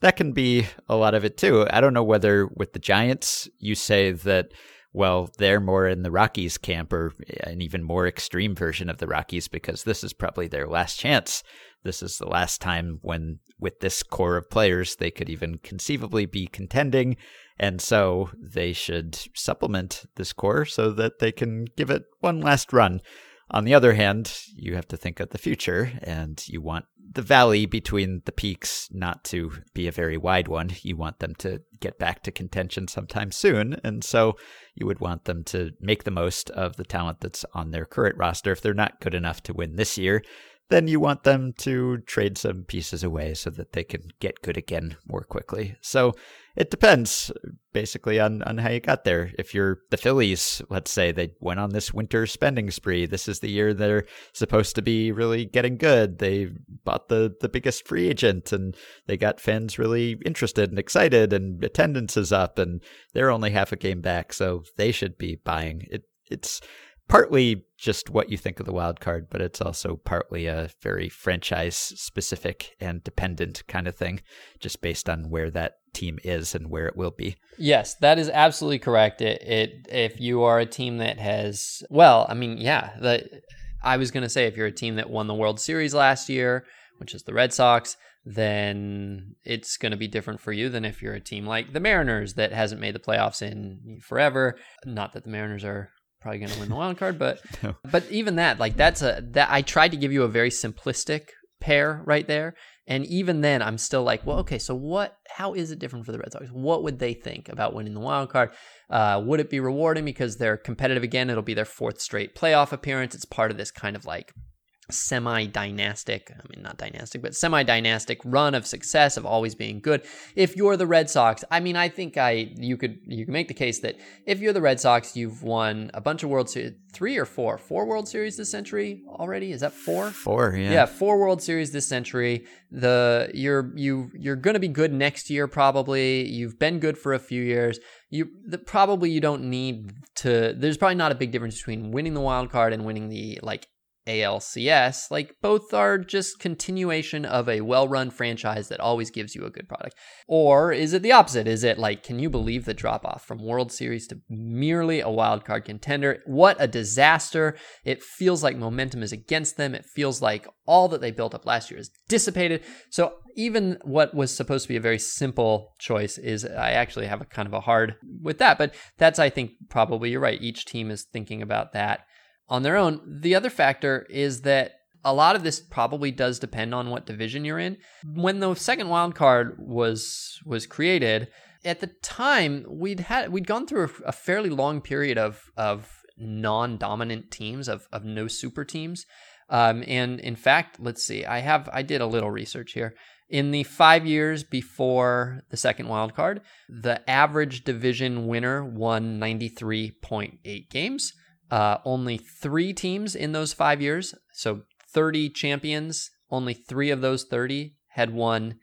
that can be a lot of it too. I don't know whether with the Giants you say that well, they're more in the Rockies camp or an even more extreme version of the Rockies because this is probably their last chance. This is the last time when, with this core of players, they could even conceivably be contending. And so they should supplement this core so that they can give it one last run. On the other hand, you have to think of the future and you want the valley between the peaks not to be a very wide one. You want them to get back to contention sometime soon. And so you would want them to make the most of the talent that's on their current roster. If they're not good enough to win this year, then you want them to trade some pieces away so that they can get good again more quickly. So it depends basically on, on how you got there. If you're the Phillies, let's say they went on this winter spending spree. This is the year they're supposed to be really getting good. They bought the, the biggest free agent and they got fans really interested and excited and attendance is up and they're only half a game back. So they should be buying it. It's partly just what you think of the wild card, but it's also partly a very franchise specific and dependent kind of thing, just based on where that team is and where it will be. Yes, that is absolutely correct. It, it if you are a team that has well, I mean, yeah, the I was going to say if you're a team that won the World Series last year, which is the Red Sox, then it's going to be different for you than if you're a team like the Mariners that hasn't made the playoffs in forever. Not that the Mariners are probably going to win the wild card, but no. but even that, like that's a that I tried to give you a very simplistic pair right there, and even then, I'm still like, well, okay, so what? How is it different for the Red Sox? What would they think about winning the wild card? Uh, would it be rewarding because they're competitive again? It'll be their fourth straight playoff appearance. It's part of this kind of like semi dynastic, I mean, not dynastic, but semi dynastic run of success of always being good. If you're the Red Sox, I mean, I think I, you could, you can make the case that if you're the Red Sox, you've won a bunch of World Series, three or four, four World Series this century already. Is that four? Four, yeah. Yeah, four World Series this century. The, you're, you, you're going to be good next year, probably. You've been good for a few years you the, probably you don't need to there's probably not a big difference between winning the wild card and winning the like ALCS, like both are just continuation of a well-run franchise that always gives you a good product. Or is it the opposite? Is it like can you believe the drop off from World Series to merely a wild card contender? What a disaster. It feels like momentum is against them. It feels like all that they built up last year is dissipated. So even what was supposed to be a very simple choice is I actually have a kind of a hard with that, but that's I think probably you're right. Each team is thinking about that on their own. The other factor is that a lot of this probably does depend on what division you're in. When the second wild card was was created, at the time we'd had we'd gone through a, a fairly long period of of non-dominant teams of of no super teams. Um, and in fact, let's see, I have I did a little research here. In the five years before the second wild card, the average division winner won 93.8 games. Uh, only three teams in those five years, so 30 champions, only three of those 30 had won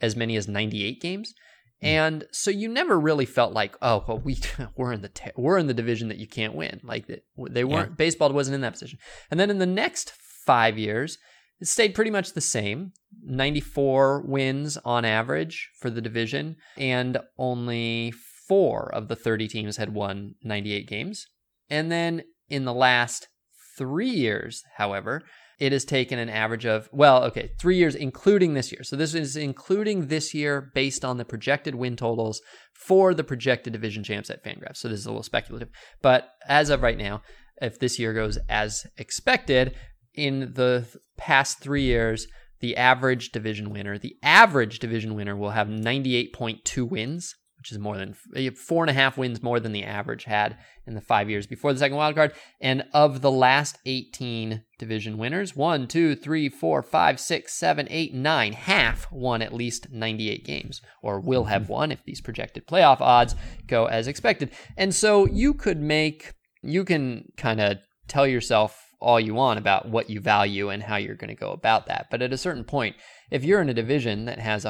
as many as 98 games. Hmm. And so you never really felt like, oh, well, we we're in the we're in the division that you can't win. Like they weren't yeah. baseball wasn't in that position. And then in the next five years, it stayed pretty much the same 94 wins on average for the division, and only four of the 30 teams had won 98 games. And then in the last three years, however, it has taken an average of, well, okay, three years, including this year. So this is including this year based on the projected win totals for the projected division champs at Fangraphs. So this is a little speculative. But as of right now, if this year goes as expected, in the past three years, the average division winner, the average division winner will have 98.2 wins, which is more than four and a half wins more than the average had in the five years before the second wild card. And of the last 18 division winners, one, two, three, four, five, six, seven, eight, nine, half won at least 98 games, or will have mm-hmm. won if these projected playoff odds go as expected. And so you could make, you can kind of tell yourself all you want about what you value and how you're going to go about that. But at a certain point, if you're in a division that has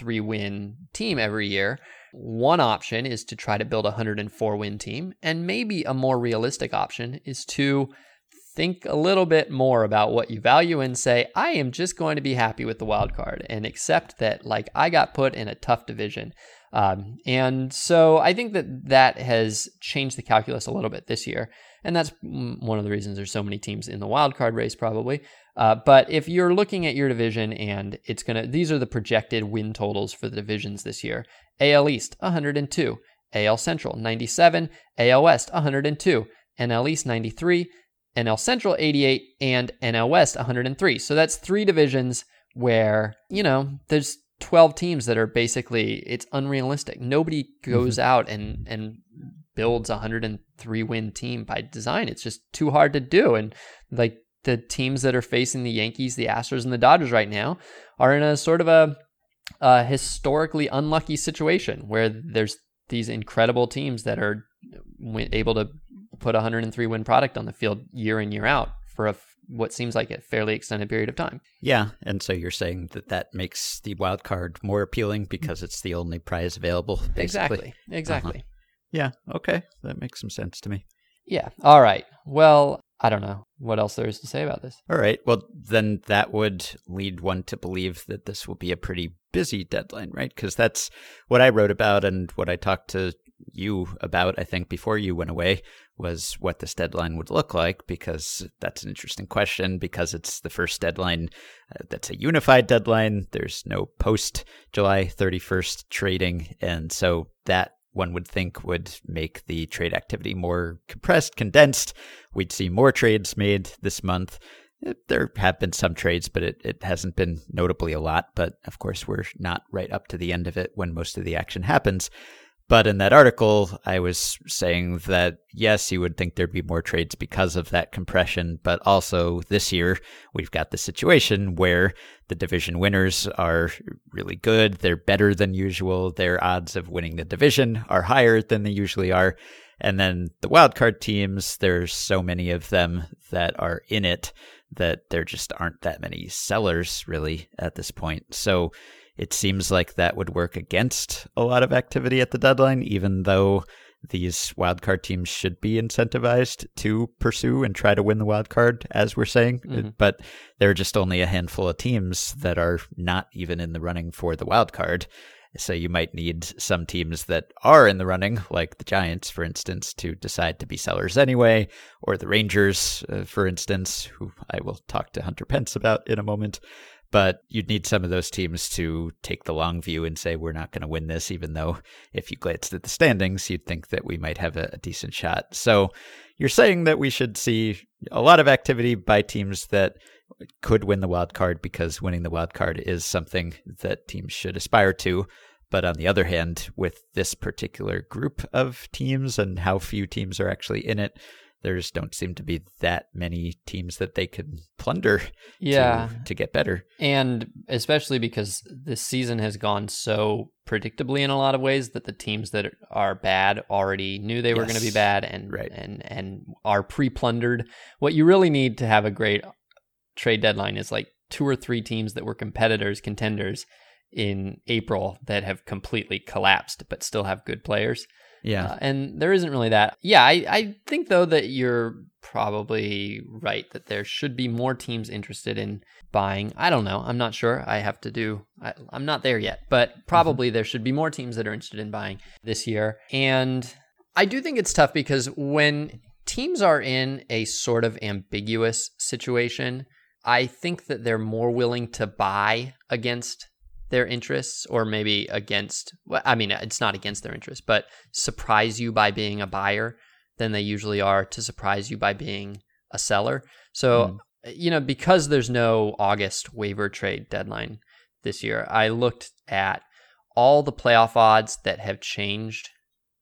103 win team every year, one option is to try to build a 104 win team. And maybe a more realistic option is to think a little bit more about what you value and say, I am just going to be happy with the wild card and accept that, like, I got put in a tough division. Um, and so I think that that has changed the calculus a little bit this year. And that's one of the reasons there's so many teams in the wild card race, probably. Uh, but if you're looking at your division and it's going to, these are the projected win totals for the divisions this year AL East, 102, AL Central, 97, AL West, 102, NL East, 93, NL Central, 88, and NL West, 103. So that's three divisions where, you know, there's 12 teams that are basically it's unrealistic. Nobody goes mm-hmm. out and and builds a 103 win team by design. It's just too hard to do and like the teams that are facing the Yankees, the Astros and the Dodgers right now are in a sort of a, a historically unlucky situation where there's these incredible teams that are able to put a 103 win product on the field year in year out for a what seems like a fairly extended period of time. Yeah, and so you're saying that that makes the wild card more appealing because it's the only prize available. Basically. Exactly. Exactly. Uh-huh. Yeah. Okay, that makes some sense to me. Yeah. All right. Well, I don't know what else there is to say about this. All right. Well, then that would lead one to believe that this will be a pretty busy deadline, right? Because that's what I wrote about and what I talked to you about, I think, before you went away was what this deadline would look like, because that's an interesting question, because it's the first deadline uh, that's a unified deadline. There's no post July 31st trading. And so that one would think would make the trade activity more compressed, condensed. We'd see more trades made this month. Eh, there have been some trades, but it, it hasn't been notably a lot. But of course, we're not right up to the end of it when most of the action happens. But in that article, I was saying that yes, you would think there'd be more trades because of that compression, but also this year we've got the situation where the division winners are really good. They're better than usual. Their odds of winning the division are higher than they usually are. And then the wildcard teams, there's so many of them that are in it that there just aren't that many sellers really at this point. So it seems like that would work against a lot of activity at the deadline, even though these wildcard teams should be incentivized to pursue and try to win the wild card, as we're saying. Mm-hmm. But there are just only a handful of teams that are not even in the running for the wild card. So you might need some teams that are in the running, like the Giants, for instance, to decide to be sellers anyway, or the Rangers, uh, for instance, who I will talk to Hunter Pence about in a moment. But you'd need some of those teams to take the long view and say, we're not going to win this, even though if you glanced at the standings, you'd think that we might have a, a decent shot. So you're saying that we should see a lot of activity by teams that could win the wild card because winning the wild card is something that teams should aspire to. But on the other hand, with this particular group of teams and how few teams are actually in it, there just don't seem to be that many teams that they could plunder yeah. to, to get better. And especially because this season has gone so predictably in a lot of ways that the teams that are bad already knew they were yes. going to be bad and right. and and are pre-plundered. What you really need to have a great trade deadline is like two or three teams that were competitors, contenders in April that have completely collapsed but still have good players. Yeah. Uh, and there isn't really that. Yeah, I, I think, though, that you're probably right that there should be more teams interested in buying. I don't know. I'm not sure. I have to do, I, am not there yet, but probably mm-hmm. there should be more teams that are interested in buying this year. And I do think it's tough because when teams are in a sort of ambiguous situation, I think that they're more willing to buy against their interests or maybe against well, I mean it's not against their interests, but surprise you by being a buyer than they usually are to surprise you by being a seller. So, mm. you know, because there's no August waiver trade deadline this year, I looked at all the playoff odds that have changed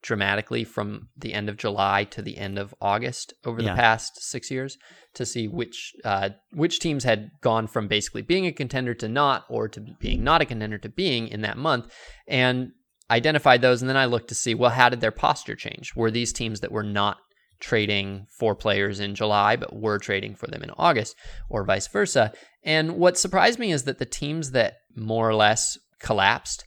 dramatically from the end of July to the end of August over yeah. the past six years to see which uh, which teams had gone from basically being a contender to not, or to being not a contender to being in that month, and identified those. And then I looked to see well, how did their posture change? Were these teams that were not trading for players in July, but were trading for them in August, or vice versa? And what surprised me is that the teams that more or less collapsed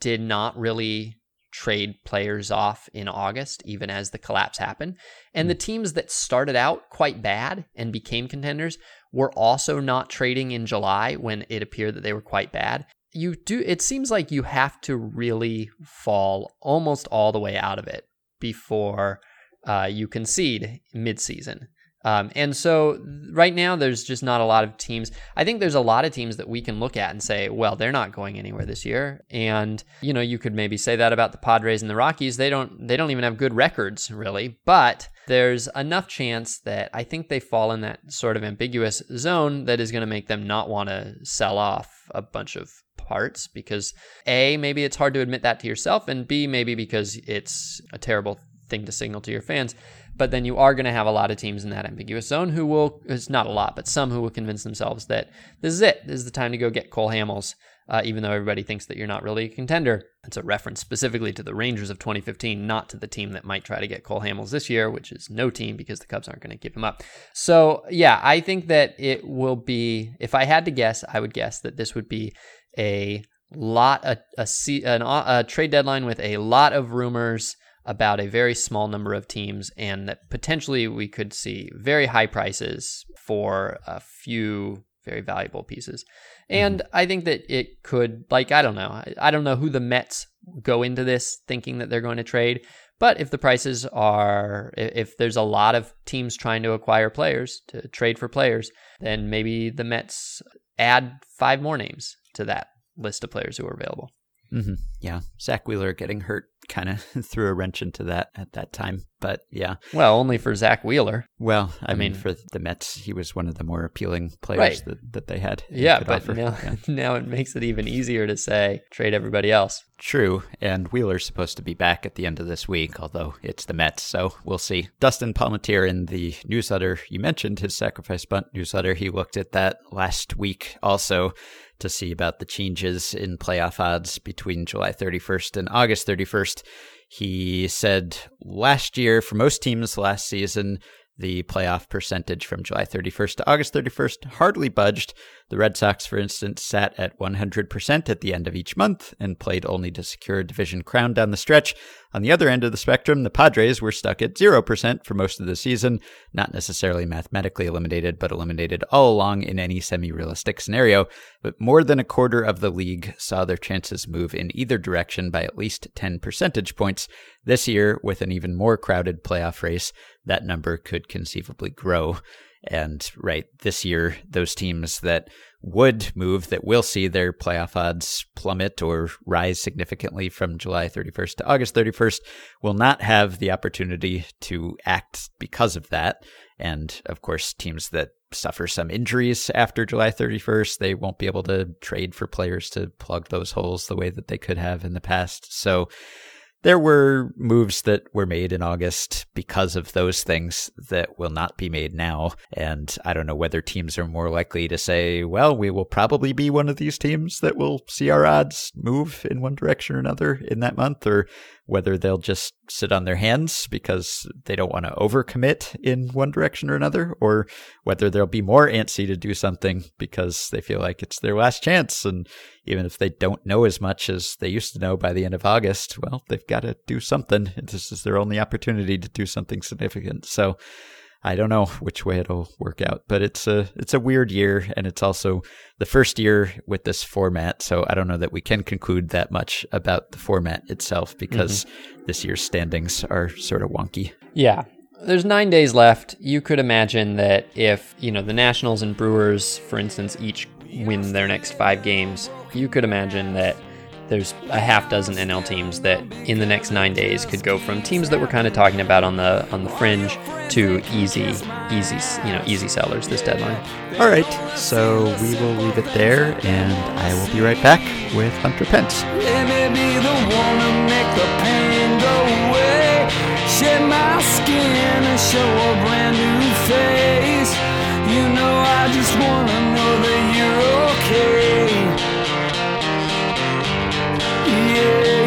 did not really trade players off in August, even as the collapse happened. And the hmm. teams that started out quite bad and became contenders were also not trading in July when it appeared that they were quite bad. You do it seems like you have to really fall almost all the way out of it before uh, you concede midseason. Um, and so right now, there's just not a lot of teams. I think there's a lot of teams that we can look at and say, well, they're not going anywhere this year. And you know, you could maybe say that about the Padres and the Rockies. They don't they don't even have good records really, but there's enough chance that I think they fall in that sort of ambiguous zone that is going to make them not want to sell off a bunch of parts because a maybe it's hard to admit that to yourself and b maybe because it's a terrible thing to signal to your fans but then you are going to have a lot of teams in that ambiguous zone who will, it's not a lot, but some who will convince themselves that this is it. This is the time to go get Cole Hamels, uh, even though everybody thinks that you're not really a contender. It's a reference specifically to the Rangers of 2015, not to the team that might try to get Cole Hamels this year, which is no team because the Cubs aren't going to give him up. So, yeah, I think that it will be, if I had to guess, I would guess that this would be a lot, a, a, a, a trade deadline with a lot of rumors about a very small number of teams, and that potentially we could see very high prices for a few very valuable pieces. And mm-hmm. I think that it could, like, I don't know. I don't know who the Mets go into this thinking that they're going to trade. But if the prices are, if there's a lot of teams trying to acquire players, to trade for players, then maybe the Mets add five more names to that list of players who are available. Mm-hmm. Yeah. Zack Wheeler getting hurt kind of threw a wrench into that at that time. But yeah. Well, only for Zack Wheeler. Well, I, I mean, mean, for the Mets, he was one of the more appealing players right. that, that they had. Yeah, but now, yeah. now it makes it even easier to say trade everybody else. True. And Wheeler's supposed to be back at the end of this week, although it's the Mets, so we'll see. Dustin Palmateer in the newsletter, you mentioned his sacrifice bunt newsletter. He looked at that last week also to see about the changes in playoff odds between July 31st and August 31st. He said last year, for most teams last season, the playoff percentage from July 31st to August 31st hardly budged. The Red Sox, for instance, sat at 100% at the end of each month and played only to secure a division crown down the stretch. On the other end of the spectrum, the Padres were stuck at 0% for most of the season, not necessarily mathematically eliminated, but eliminated all along in any semi realistic scenario. But more than a quarter of the league saw their chances move in either direction by at least 10 percentage points. This year, with an even more crowded playoff race, that number could conceivably grow. And right this year, those teams that would move, that will see their playoff odds plummet or rise significantly from July 31st to August 31st, will not have the opportunity to act because of that. And of course, teams that suffer some injuries after July 31st, they won't be able to trade for players to plug those holes the way that they could have in the past. So, there were moves that were made in August because of those things that will not be made now. And I don't know whether teams are more likely to say, well, we will probably be one of these teams that will see our odds move in one direction or another in that month, or whether they'll just sit on their hands because they don't want to overcommit in one direction or another, or whether they'll be more antsy to do something because they feel like it's their last chance. And even if they don't know as much as they used to know by the end of August, well, they've got to do something. This is their only opportunity to do something significant. So I don't know which way it'll work out, but it's a it's a weird year, and it's also the first year with this format. So I don't know that we can conclude that much about the format itself because mm-hmm. this year's standings are sort of wonky. Yeah, there's nine days left. You could imagine that if you know the Nationals and Brewers, for instance, each win their next five games, you could imagine that there's a half dozen NL teams that in the next nine days could go from teams that we're kind of talking about on the on the fringe to easy, easy, you know, easy sellers this deadline. All right, so we will leave it there, and I will be right back with Hunter Pence. Shed my skin and show a brand new face. You know, I just wanna power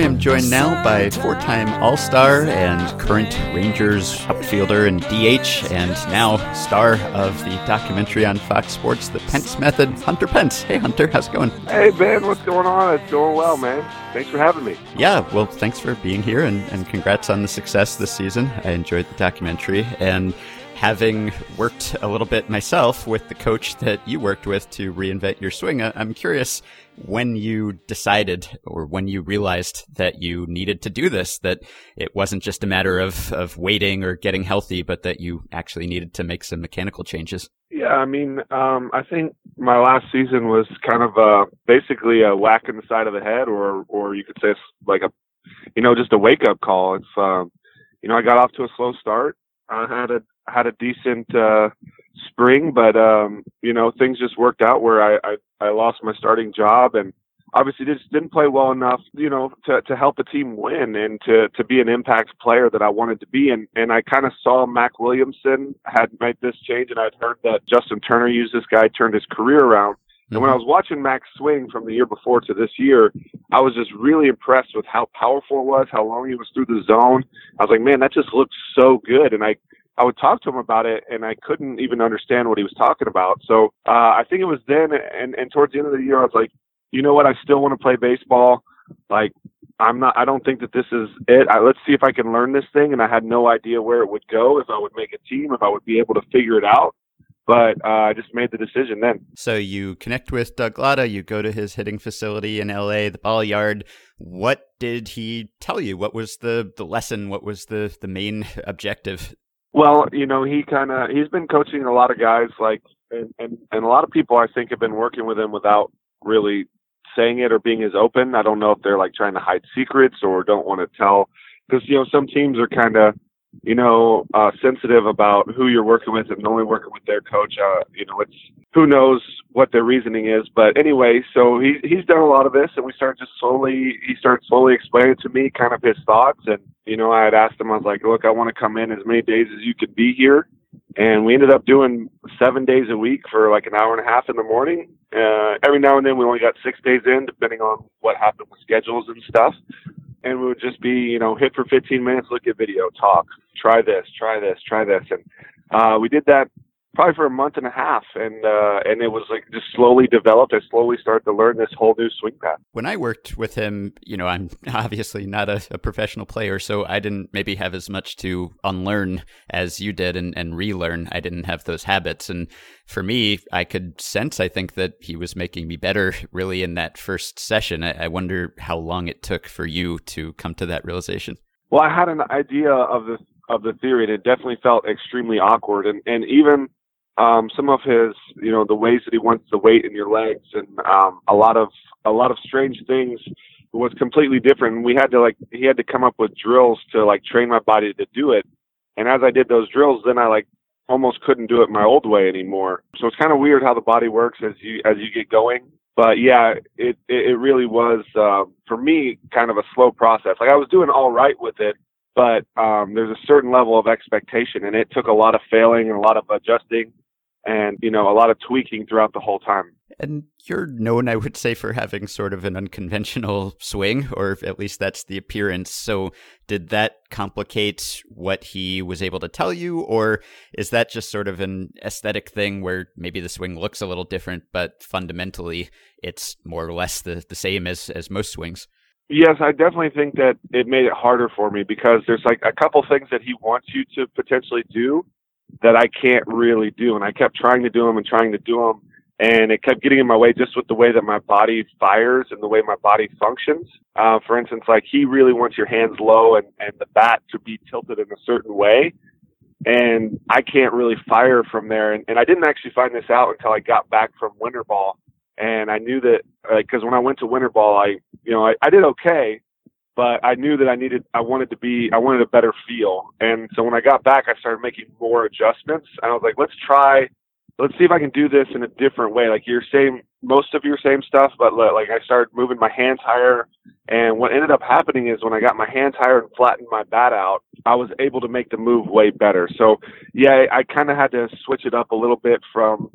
am joined now by four time All Star and current Rangers outfielder and DH, and now star of the documentary on Fox Sports, The Pence Method, Hunter Pence. Hey, Hunter, how's it going? Hey, Ben, what's going on? It's going well, man. Thanks for having me. Yeah, well, thanks for being here and, and congrats on the success this season. I enjoyed the documentary and having worked a little bit myself with the coach that you worked with to reinvent your swing, I'm curious when you decided or when you realized that you needed to do this, that it wasn't just a matter of, of waiting or getting healthy, but that you actually needed to make some mechanical changes. Yeah, I mean, um, I think my last season was kind of uh, basically a whack in the side of the head, or or you could say it's like a, you know, just a wake up call. It's, uh, you know, I got off to a slow start. I had a had a decent uh, spring, but um, you know, things just worked out where I, I I lost my starting job and obviously just didn't play well enough, you know, to, to help the team win and to, to be an impact player that I wanted to be. And, and I kind of saw Mac Williamson had made this change and I'd heard that Justin Turner used this guy, turned his career around. And when I was watching Mac's swing from the year before to this year, I was just really impressed with how powerful it was, how long he was through the zone. I was like, man, that just looks so good. And I, I would talk to him about it, and I couldn't even understand what he was talking about. So uh, I think it was then, and and towards the end of the year, I was like, you know what? I still want to play baseball. Like, I'm not. I don't think that this is it. I, let's see if I can learn this thing. And I had no idea where it would go, if I would make a team, if I would be able to figure it out. But uh, I just made the decision then. So you connect with Doug Latta. You go to his hitting facility in LA, the Ball Yard. What did he tell you? What was the the lesson? What was the the main objective? Well, you know, he kind of he's been coaching a lot of guys like and, and and a lot of people I think have been working with him without really saying it or being as open. I don't know if they're like trying to hide secrets or don't want to tell because you know some teams are kind of you know uh, sensitive about who you're working with and only working with their coach. Uh, you know, it's who knows what their reasoning is, but anyway, so he he's done a lot of this, and we started just slowly. He started slowly explaining to me kind of his thoughts, and you know, I had asked him, I was like, look, I want to come in as many days as you could be here. And we ended up doing seven days a week for like an hour and a half in the morning. Uh, every now and then we only got six days in, depending on what happened with schedules and stuff. And we would just be, you know, hit for 15 minutes, look at video, talk, try this, try this, try this. And uh, we did that probably for a month and a half and uh and it was like just slowly developed. I slowly started to learn this whole new swing path. When i worked with him you know i'm obviously not a, a, professional player so i didn't maybe have as much to unlearn as you did and, and relearn. I didn't have those habits. And for me i could sense i think that he was making me better really in that first session. I, I wonder how long it took for you to come to that realization. Well i had an idea of the of the theory and it definitely felt extremely awkward. And and even um, some of his, you know, the ways that he wants the weight in your legs and um, a lot of a lot of strange things was completely different. We had to like he had to come up with drills to like train my body to do it. And as I did those drills, then I like almost couldn't do it my old way anymore. So it's kind of weird how the body works as you as you get going. But yeah, it it really was uh, for me kind of a slow process. Like I was doing all right with it, but um, there's a certain level of expectation, and it took a lot of failing and a lot of adjusting and you know a lot of tweaking throughout the whole time. And you're known, I would say, for having sort of an unconventional swing, or at least that's the appearance. So, did that complicate what he was able to tell you, or is that just sort of an aesthetic thing where maybe the swing looks a little different, but fundamentally it's more or less the, the same as, as most swings? Yes, I definitely think that it made it harder for me because there's like a couple things that he wants you to potentially do that I can't really do. And I kept trying to do them and trying to do them. And it kept getting in my way just with the way that my body fires and the way my body functions. Uh, for instance, like he really wants your hands low and, and the bat to be tilted in a certain way. And I can't really fire from there. And, and I didn't actually find this out until I got back from winter ball. And I knew that, because uh, when I went to winter ball, I, you know, I, I did okay, but I knew that I needed, I wanted to be, I wanted a better feel. And so when I got back, I started making more adjustments. And I was like, let's try, let's see if I can do this in a different way. Like your same, most of your same stuff, but like I started moving my hands higher. And what ended up happening is when I got my hands higher and flattened my bat out, I was able to make the move way better. So yeah, I kind of had to switch it up a little bit from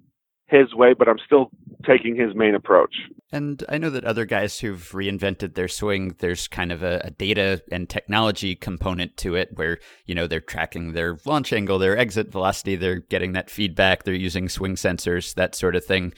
his way, but I'm still taking his main approach. And I know that other guys who've reinvented their swing, there's kind of a, a, data and technology component to it where, you know, they're tracking their launch angle, their exit velocity, they're getting that feedback, they're using swing sensors, that sort of thing.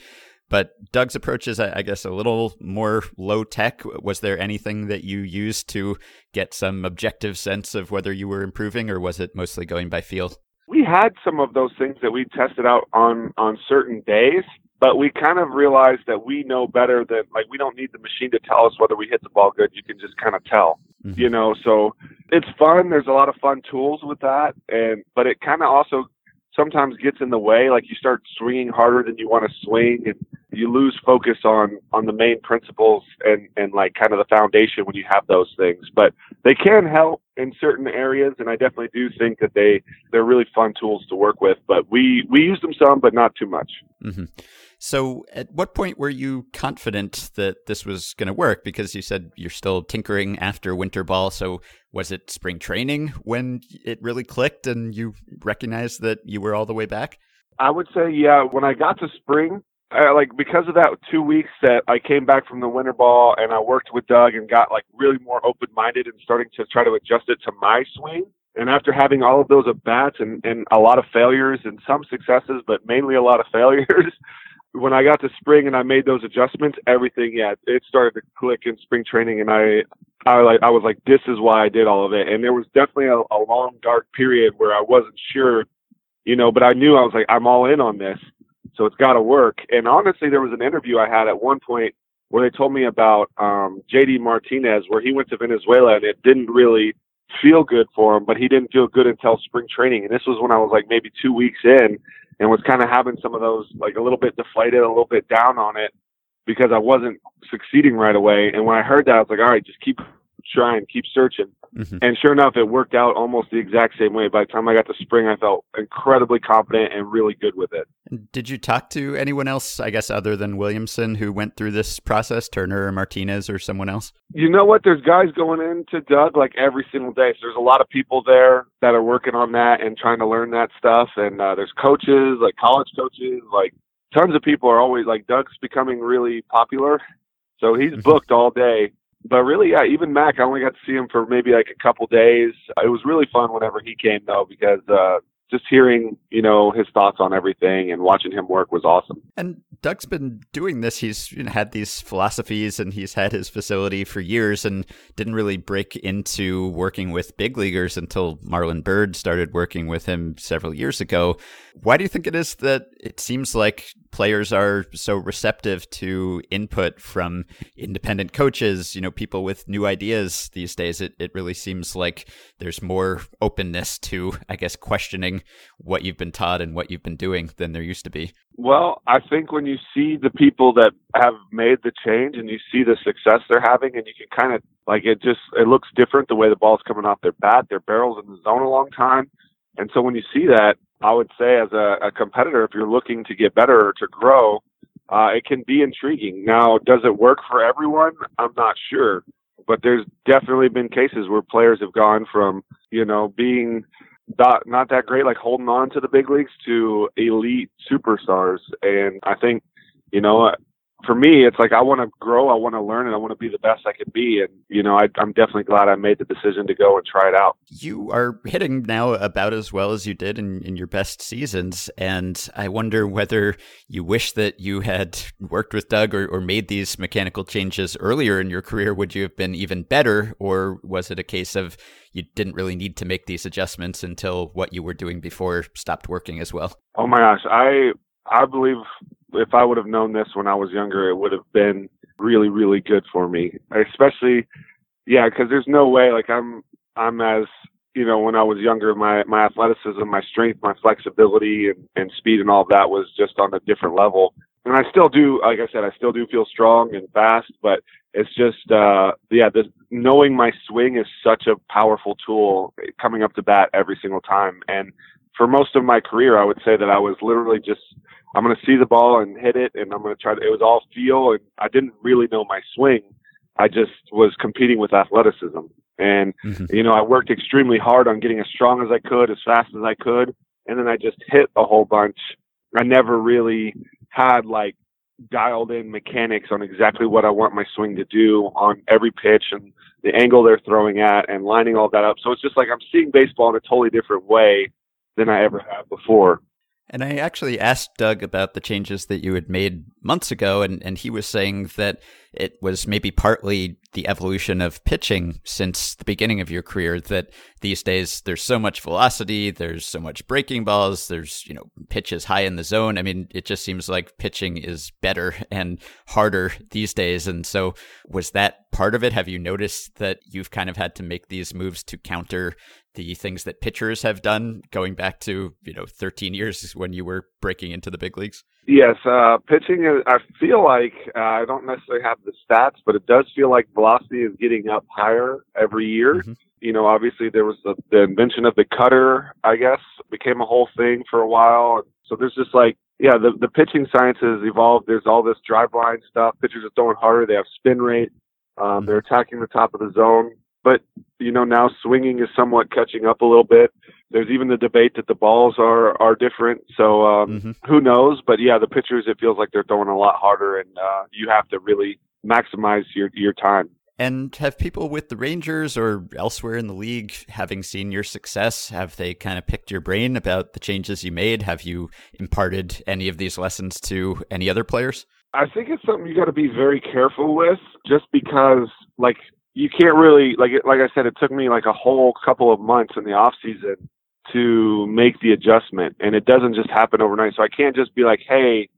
But Doug's approach is, I guess, a little more low tech. Was there anything that you used to get some objective sense of whether you were improving, or was it mostly going by feel? We had some of those things that we tested out on on certain days but we kind of realized that we know better than like we don't need the machine to tell us whether we hit the ball good. You can just kind of tell mm-hmm. you know? So it's fun. There's a lot of fun tools with that and but it kind of also sometimes gets in the way like you start swinging harder than you want to swing and you lose focus on on the main principles and and like kind of the foundation when you have those things. But they can help in certain areas and i definitely do think that they they're really fun tools to work with. But we we use them some but not too much. Mm-hmm. So at what point were you confident that this was going to work because you said you're still tinkering after winter ball so was it spring training when it really clicked and you recognized that you were all the way back I would say, yeah, when I got to spring, like because of that two weeks that I came back from the winter ball and I worked with Doug and got like really more open minded and starting to try to adjust it to my swing. And after having all of those at bats and, and a lot of failures and some successes, but mainly a lot of failures, when I got to spring and I made those adjustments, everything, yeah, it started to click in spring training. And I, I like, I was like, this is why I did all of it. And there was definitely a, a long dark period where I wasn't sure, you know, but I knew I was like, I'm all in on this so it's got to work. And honestly, there was an interview I had at one point where they told me about um, JD Martinez, where he went to Venezuela and it didn't really feel good for him, but he didn't feel good until spring training. And this was when I was like maybe two weeks in and was kind of having some of those like a little bit deflated, a little bit down on it because I wasn't succeeding right away. And when I heard that, I was like, all right, just keep trying, keep searching. Mm-hmm. And sure enough, it worked out almost the exact same way. By the time I got to spring, I felt incredibly confident and really good with it. Did you talk to anyone else, I guess, other than Williamson, who went through this process, Turner or Martinez or someone else? You know what? There's guys going into Doug like every single day. So there's a lot of people there that are working on that and trying to learn that stuff. And uh, there's coaches, like college coaches, like tons of people are always like Doug's becoming really popular. So he's mm-hmm. booked all day but really, yeah, even Mac, I only got to see him for maybe like a couple days. It was really fun whenever he came though, because uh, just hearing, you know, his thoughts on everything and watching him work was awesome. And Doug's been doing this. He's you know, had these philosophies and he's had his facility for years and didn't really break into working with big leaguers until Marlon Byrd started working with him several years ago. Why do you think it is that it seems like players are so receptive to input from independent coaches, you know, people with new ideas these days? It it really seems like there's more openness to, I guess, questioning what you've been taught and what you've been doing than there used to be. Well, I think when you see the people that have made the change and you see the success they're having and you can kind of like it just it looks different the way the ball's coming off their bat, their barrels in the zone a long time. And so when you see that, I would say as a, a competitor, if you're looking to get better or to grow, uh, it can be intriguing. Now, does it work for everyone? I'm not sure, but there's definitely been cases where players have gone from, you know, being not, not that great, like holding on to the big leagues to elite superstars. And I think, you know, for me, it's like I want to grow, I want to learn, and I want to be the best I can be. And you know, I, am definitely glad I made the decision to go and try it out. You are hitting now about as well as you did in, in your best seasons, and I wonder whether you wish that you had worked with Doug or, or made these mechanical changes earlier in your career. Would you have been even better, or was it a case of you didn't really need to make these adjustments until what you were doing before stopped working as well? Oh my gosh, I I believe if I would have known this when I was younger, it would have been really, really good for me. Especially, yeah, because there's no way like I'm I'm as you know when I was younger, my my athleticism, my strength, my flexibility, and, and speed and all that was just on a different level. And I still do, like I said, I still do feel strong and fast, but it's just uh yeah, this knowing my swing is such a powerful tool coming up to bat every single time. And for most of my career, I would say that I was literally just I'm going to see the ball and hit it, and I'm going to try to. It was all feel, and I didn't really know my swing. I just was competing with athleticism, and mm-hmm. you know, I worked extremely hard on getting as strong as I could, as fast as I could, and then I just hit a whole bunch. I never really had like dialed in mechanics on exactly what I want my swing to do on every pitch and the angle they're throwing at and lining all that up. So it's just like I'm seeing baseball in a totally different way than I ever have before. And I actually asked Doug about the changes that you had made months ago, and, and he was saying that it was maybe partly the evolution of pitching since the beginning of your career. That these days there's so much velocity, there's so much breaking balls, there's you know pitches high in the zone. I mean, it just seems like pitching is better and harder these days. And so, was that part of it? Have you noticed that you've kind of had to make these moves to counter the things that pitchers have done going back to you know 13 years when you were breaking into the big leagues? Yes uh pitching is, i feel like uh, i don't necessarily have the stats but it does feel like velocity is getting up higher every year. Mm-hmm. you know obviously there was the, the invention of the cutter i guess became a whole thing for a while. So there's just like yeah the, the pitching science has evolved. There's all this Driveline stuff. Pitchers are throwing harder. They have spin rate. Um, mm-hmm. they're attacking the top of the zone but you know now swinging is somewhat catching up a little bit. There's even the debate that the balls are are different. So um, mm-hmm. who knows? But yeah, the pitchers it feels like they're throwing a lot harder, and uh, you have to really maximize your your time. And have people with the Rangers or elsewhere in the league, having seen your success, have they kind of picked your brain about the changes you made? Have you imparted any of these lessons to any other players? I think it's something you got to be very careful with, just because, like, you can't really like like I said, it took me like a whole couple of months in the off season to make the adjustment, and it doesn't just happen overnight. So I can't just be like, hey,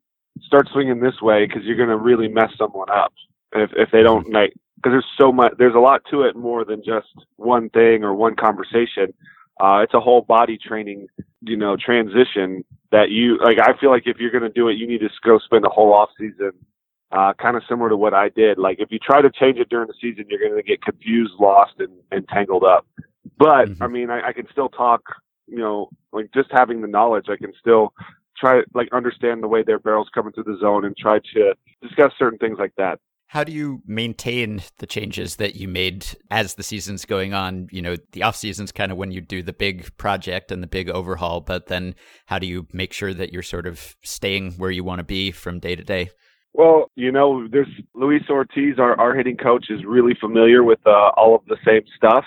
start swinging this way because you're gonna really mess someone up if if they don't like because there's so much there's a lot to it more than just one thing or one conversation. Uh, it's a whole body training, you know, transition that you like. I feel like if you're going to do it, you need to go spend a whole off season uh, kind of similar to what I did. Like if you try to change it during the season, you're going to get confused, lost, and, and tangled up. But mm-hmm. I mean, I, I can still talk. You know, like just having the knowledge, I can still try like understand the way their barrels coming through the zone and try to discuss certain things like that. How do you maintain the changes that you made as the season's going on? You know, the off season's kind of when you do the big project and the big overhaul, but then how do you make sure that you're sort of staying where you want to be from day to day? Well, you know, there's Luis Ortiz, our, our hitting coach, is really familiar with uh, all of the same stuff.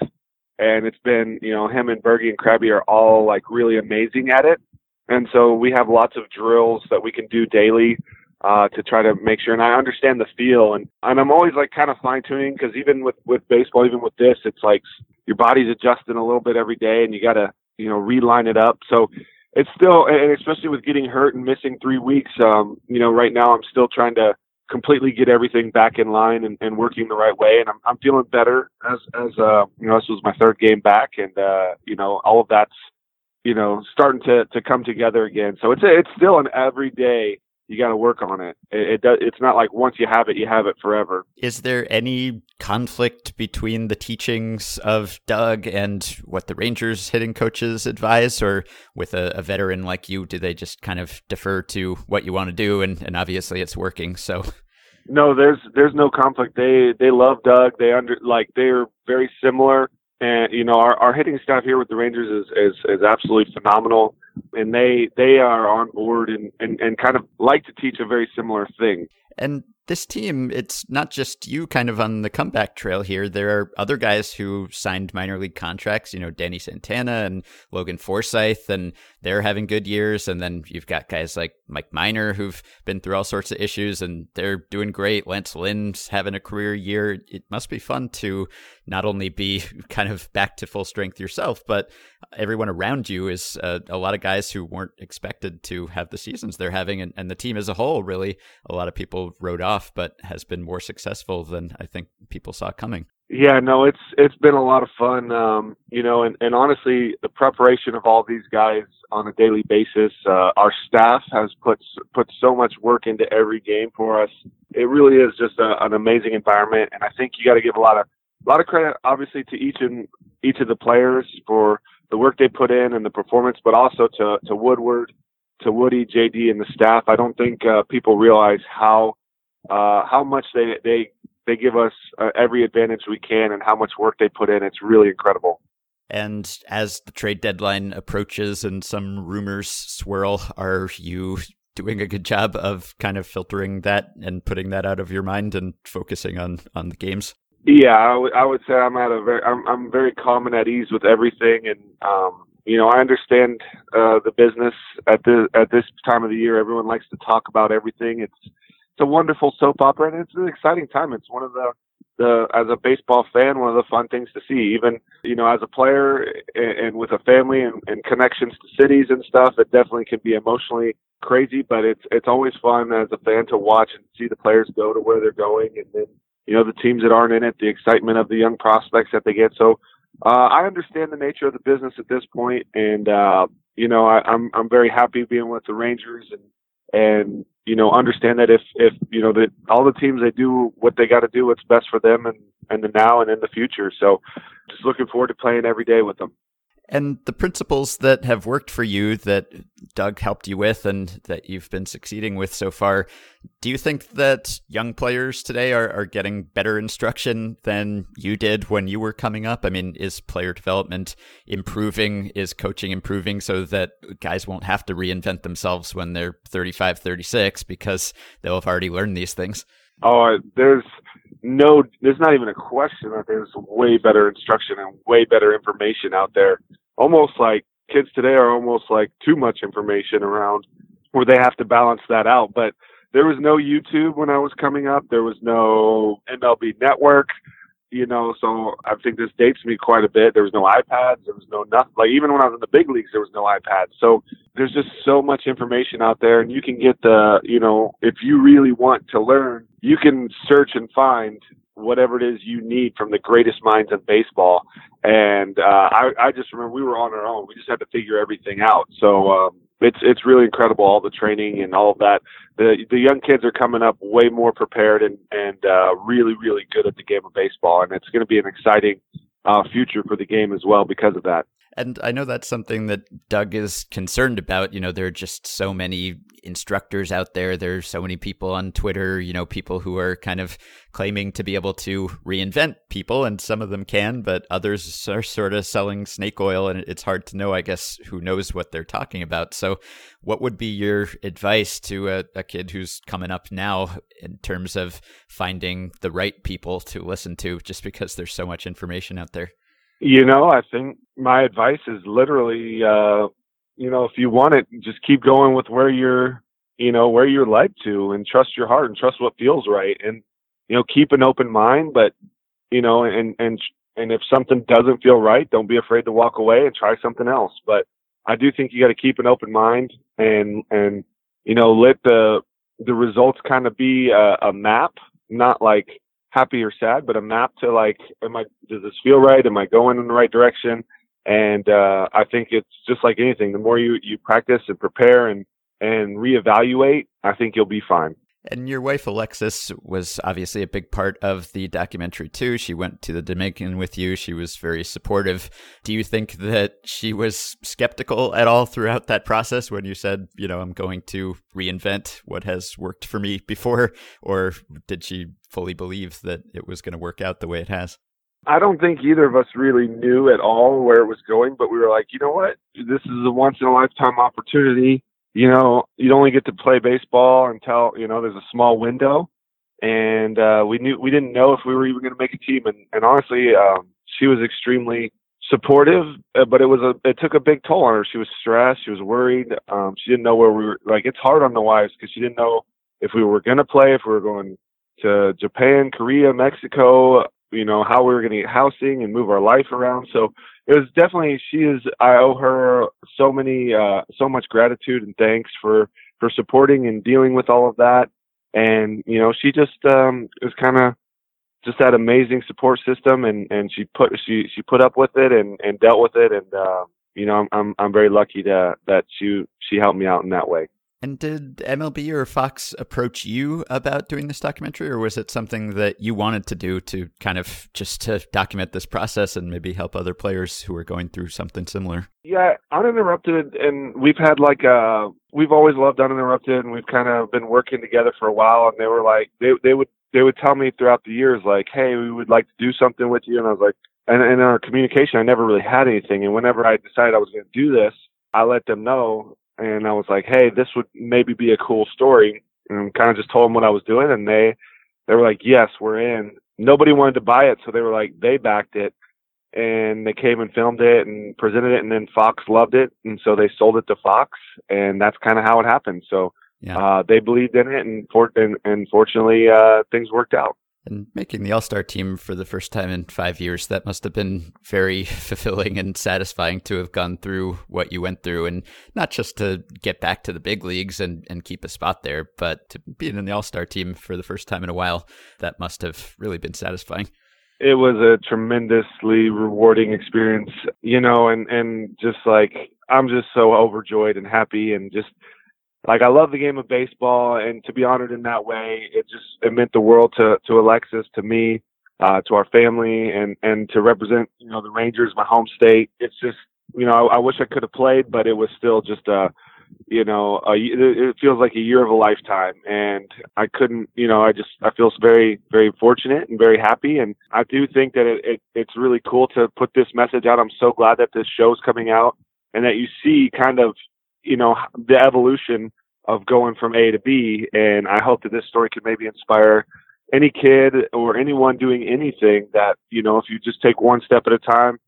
And it's been, you know, him and Bergie and Krabby are all like really amazing at it. And so we have lots of drills that we can do daily uh, to try to make sure. And I understand the feel, and and I'm always like kind of fine tuning because even with with baseball, even with this, it's like your body's adjusting a little bit every day, and you got to you know reline it up. So it's still, and especially with getting hurt and missing three weeks, um, you know, right now I'm still trying to completely get everything back in line and, and working the right way. And I'm, I'm feeling better as, as, uh, you know, this was my third game back and, uh, you know, all of that's, you know, starting to, to come together again. So it's, a, it's still an everyday you got to work on it. It, it does, it's not like once you have it, you have it forever. Is there any conflict between the teachings of Doug and what the Rangers hitting coaches advise, or with a, a veteran like you, do they just kind of defer to what you want to do, and, and obviously it's working? So. No, there's there's no conflict. They they love Doug. They under like they're very similar and you know our, our hitting staff here with the Rangers is, is is absolutely phenomenal, and they they are on board and, and and kind of like to teach a very similar thing. And this team, it's not just you kind of on the comeback trail here. There are other guys who signed minor league contracts, you know, Danny Santana and Logan Forsythe, and they're having good years. And then you've got guys like Mike Minor who've been through all sorts of issues and they're doing great. Lance Lynn's having a career year. It must be fun to not only be kind of back to full strength yourself, but everyone around you is uh, a lot of guys who weren't expected to have the seasons they're having. And, and the team as a whole, really, a lot of people wrote off off, but has been more successful than I think people saw coming. Yeah, no, it's it's been a lot of fun, um, you know, and, and honestly, the preparation of all these guys on a daily basis. Uh, our staff has put put so much work into every game for us. It really is just a, an amazing environment, and I think you got to give a lot of a lot of credit, obviously, to each and each of the players for the work they put in and the performance, but also to to Woodward, to Woody, JD, and the staff. I don't think uh, people realize how uh, how much they they they give us uh, every advantage we can and how much work they put in. It's really incredible. And as the trade deadline approaches and some rumors swirl, are you doing a good job of kind of filtering that and putting that out of your mind and focusing on on the games? Yeah, I, w- I would say I'm at a very I'm I'm very calm and at ease with everything, and um, you know I understand uh, the business at the at this time of the year. Everyone likes to talk about everything. It's it's a wonderful soap opera, and it's an exciting time. It's one of the the as a baseball fan, one of the fun things to see. Even you know, as a player and, and with a family and, and connections to cities and stuff, it definitely can be emotionally crazy. But it's it's always fun as a fan to watch and see the players go to where they're going, and then you know the teams that aren't in it, the excitement of the young prospects that they get. So uh, I understand the nature of the business at this point, and uh, you know I, I'm I'm very happy being with the Rangers and and you know understand that if if you know that all the teams they do what they got to do what's best for them and and the now and in the future. So just looking forward to playing every day with them and the principles that have worked for you that Doug helped you with and that you've been succeeding with so far, do you think that young players today are, are getting better instruction than you did when you were coming up? I mean, is player development improving? Is coaching improving so that guys won't have to reinvent themselves when they're 35, 36 because they'll have already learned these things? Oh, there's no, there's not even a question that there's way better instruction and way better information out there. Almost like kids today are almost like too much information around where they have to balance that out. But there was no YouTube when I was coming up. There was no MLB network, you know, so I think this dates me quite a bit. There was no iPads. There was no nothing. Like even when I was in the big leagues, there was no iPads. So there's just so much information out there and you can get the, you know, if you really want to learn, you can search and find whatever it is you need from the greatest minds in baseball. And uh, I, I just remember we were on our own. We just had to figure everything out. So um, it's it's really incredible all the training and all of that. The the young kids are coming up way more prepared and and uh, really really good at the game of baseball. And it's going to be an exciting uh, future for the game as well because of that. And I know that's something that Doug is concerned about. You know, there are just so many instructors out there. There's so many people on Twitter, you know, people who are kind of claiming to be able to reinvent people, and some of them can, but others are sort of selling snake oil, and it's hard to know, I guess, who knows what they're talking about. So, what would be your advice to a, a kid who's coming up now in terms of finding the right people to listen to just because there's so much information out there? You know, I think my advice is literally, uh, you know, if you want it, just keep going with where you're, you know, where you're led to and trust your heart and trust what feels right. And, you know, keep an open mind, but, you know, and, and, and if something doesn't feel right, don't be afraid to walk away and try something else. But I do think you got to keep an open mind and, and, you know, let the, the results kind of be a, a map, not like, happy or sad, but a map to like, am I, does this feel right? Am I going in the right direction? And, uh, I think it's just like anything. The more you, you practice and prepare and, and reevaluate, I think you'll be fine. And your wife, Alexis, was obviously a big part of the documentary too. She went to the Dominican with you. She was very supportive. Do you think that she was skeptical at all throughout that process when you said, you know, I'm going to reinvent what has worked for me before? Or did she fully believe that it was going to work out the way it has? I don't think either of us really knew at all where it was going, but we were like, you know what? This is a once in a lifetime opportunity. You know, you only get to play baseball until, you know, there's a small window. And uh, we knew we didn't know if we were even going to make a team. And, and honestly, um, she was extremely supportive, uh, but it was a it took a big toll on her. She was stressed, she was worried. Um, she didn't know where we were. Like it's hard on the wives because she didn't know if we were going to play, if we were going to Japan, Korea, Mexico, you know, how we were going to get housing and move our life around. So it was definitely she is. I owe her so many, uh, so much gratitude and thanks for for supporting and dealing with all of that. And you know, she just um, was kind of just that amazing support system, and and she put she she put up with it and and dealt with it, and uh, you know, I'm I'm I'm very lucky to that she she helped me out in that way. And did MLB or Fox approach you about doing this documentary, or was it something that you wanted to do to kind of just to document this process and maybe help other players who are going through something similar? Yeah, uninterrupted, and we've had like uh we've always loved uninterrupted, and we've kind of been working together for a while. And they were like, they they would they would tell me throughout the years, like, hey, we would like to do something with you, and I was like, and, and in our communication, I never really had anything. And whenever I decided I was going to do this, I let them know and I was like, hey, this would maybe be a cool story, and kind of just told them what I was doing, and they they were like, yes, we're in. Nobody wanted to buy it, so they were like, they backed it, and they came and filmed it and presented it, and then Fox loved it, and so they sold it to Fox, and that's kind of how it happened. So yeah. uh, they believed in it, and for, and, and fortunately, uh, things worked out. And making the All Star team for the first time in five years, that must have been very fulfilling and satisfying to have gone through what you went through. And not just to get back to the big leagues and, and keep a spot there, but to be in the All Star team for the first time in a while, that must have really been satisfying. It was a tremendously rewarding experience, you know, and, and just like, I'm just so overjoyed and happy and just like I love the game of baseball, and to be honored in that way, it just it meant the world to to Alexis, to me, uh, to our family, and and to represent you know the Rangers, my home state. It's just you know I, I wish I could have played, but it was still just a you know a, it feels like a year of a lifetime, and I couldn't you know I just I feel very very fortunate and very happy, and I do think that it, it it's really cool to put this message out. I'm so glad that this show's coming out, and that you see kind of you know, the evolution of going from A to B. And I hope that this story could maybe inspire any kid or anyone doing anything that, you know, if you just take one step at a time,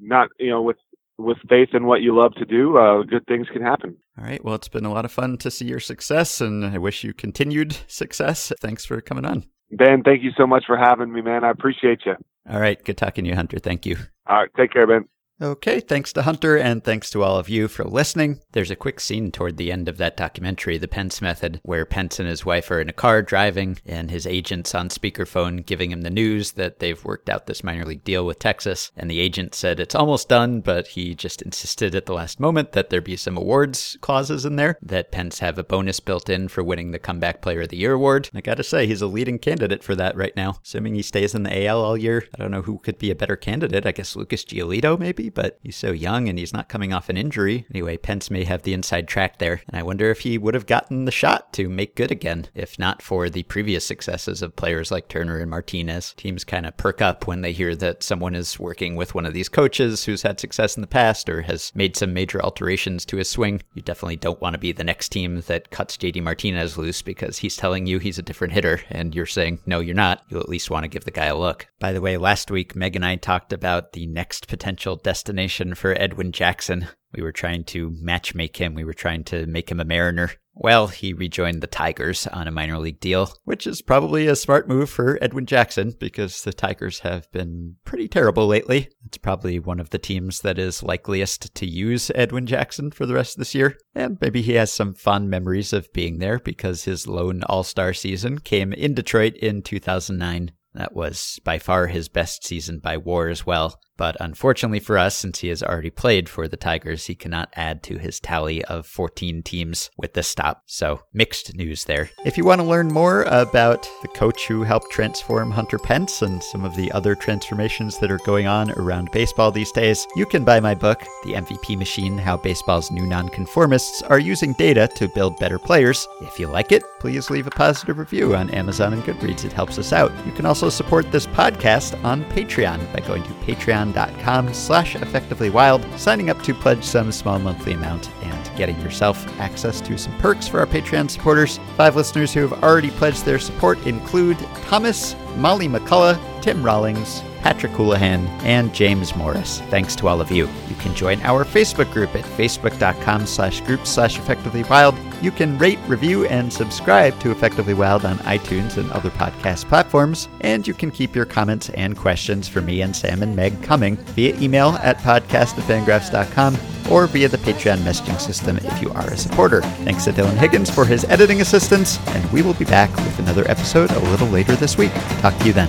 not, you know, with, with faith in what you love to do, uh, good things can happen. All right. Well, it's been a lot of fun to see your success, and I wish you continued success. Thanks for coming on. Ben, thank you so much for having me, man. I appreciate you. All right. Good talking to you, Hunter. Thank you. All right. Take care, Ben. Okay, thanks to Hunter, and thanks to all of you for listening. There's a quick scene toward the end of that documentary, The Pence Method, where Pence and his wife are in a car driving, and his agent's on speakerphone giving him the news that they've worked out this minor league deal with Texas. And the agent said it's almost done, but he just insisted at the last moment that there be some awards clauses in there, that Pence have a bonus built in for winning the Comeback Player of the Year award. I gotta say, he's a leading candidate for that right now. Assuming he stays in the AL all year, I don't know who could be a better candidate. I guess Lucas Giolito, maybe, but he's so young and he's not coming off an injury. Anyway, Pence may have the inside track there, and I wonder if he would have gotten the shot to make good again, if not for the previous successes of players like Turner and Martinez. Teams kind of perk up when they hear that someone is working with one of these coaches who's had success in the past or has made some major alterations to his swing. You definitely don't want to be the next team that cuts JD Martinez loose because he's telling you he's a different hitter and you're saying, no, you're not. You'll at least want to give the guy a look. By the way, last week, Meg and I talked about the next potential destination for Edwin Jackson. We were trying to matchmake him. We were trying to make him a Mariner. Well, he rejoined the Tigers on a minor league deal, which is probably a smart move for Edwin Jackson because the Tigers have been pretty terrible lately. It's probably one of the teams that is likeliest to use Edwin Jackson for the rest of this year. And maybe he has some fond memories of being there because his lone All Star season came in Detroit in 2009. That was by far his best season by war as well. But unfortunately for us, since he has already played for the Tigers, he cannot add to his tally of 14 teams with the stop. So mixed news there. If you want to learn more about the coach who helped transform Hunter Pence and some of the other transformations that are going on around baseball these days, you can buy my book, The MVP Machine How Baseball's New Nonconformists Are Using Data to Build Better Players. If you like it, please leave a positive review on Amazon and Goodreads. It helps us out. You can also support this podcast on Patreon by going to patreon.com slash effectivelywild, signing up to pledge some small monthly amount, and getting yourself access to some perks for our Patreon supporters. Five listeners who have already pledged their support include Thomas, Molly McCullough, Tim Rawlings, Patrick Houlihan, and James Morris. Thanks to all of you. You can join our Facebook group at facebook.com slash group slash effectively wild. You can rate, review, and subscribe to Effectively Wild on iTunes and other podcast platforms. And you can keep your comments and questions for me and Sam and Meg coming via email at podcast@fangraphs.com or via the Patreon messaging system if you are a supporter. Thanks to Dylan Higgins for his editing assistance, and we will be back with another episode a little later this week. Talk to you then.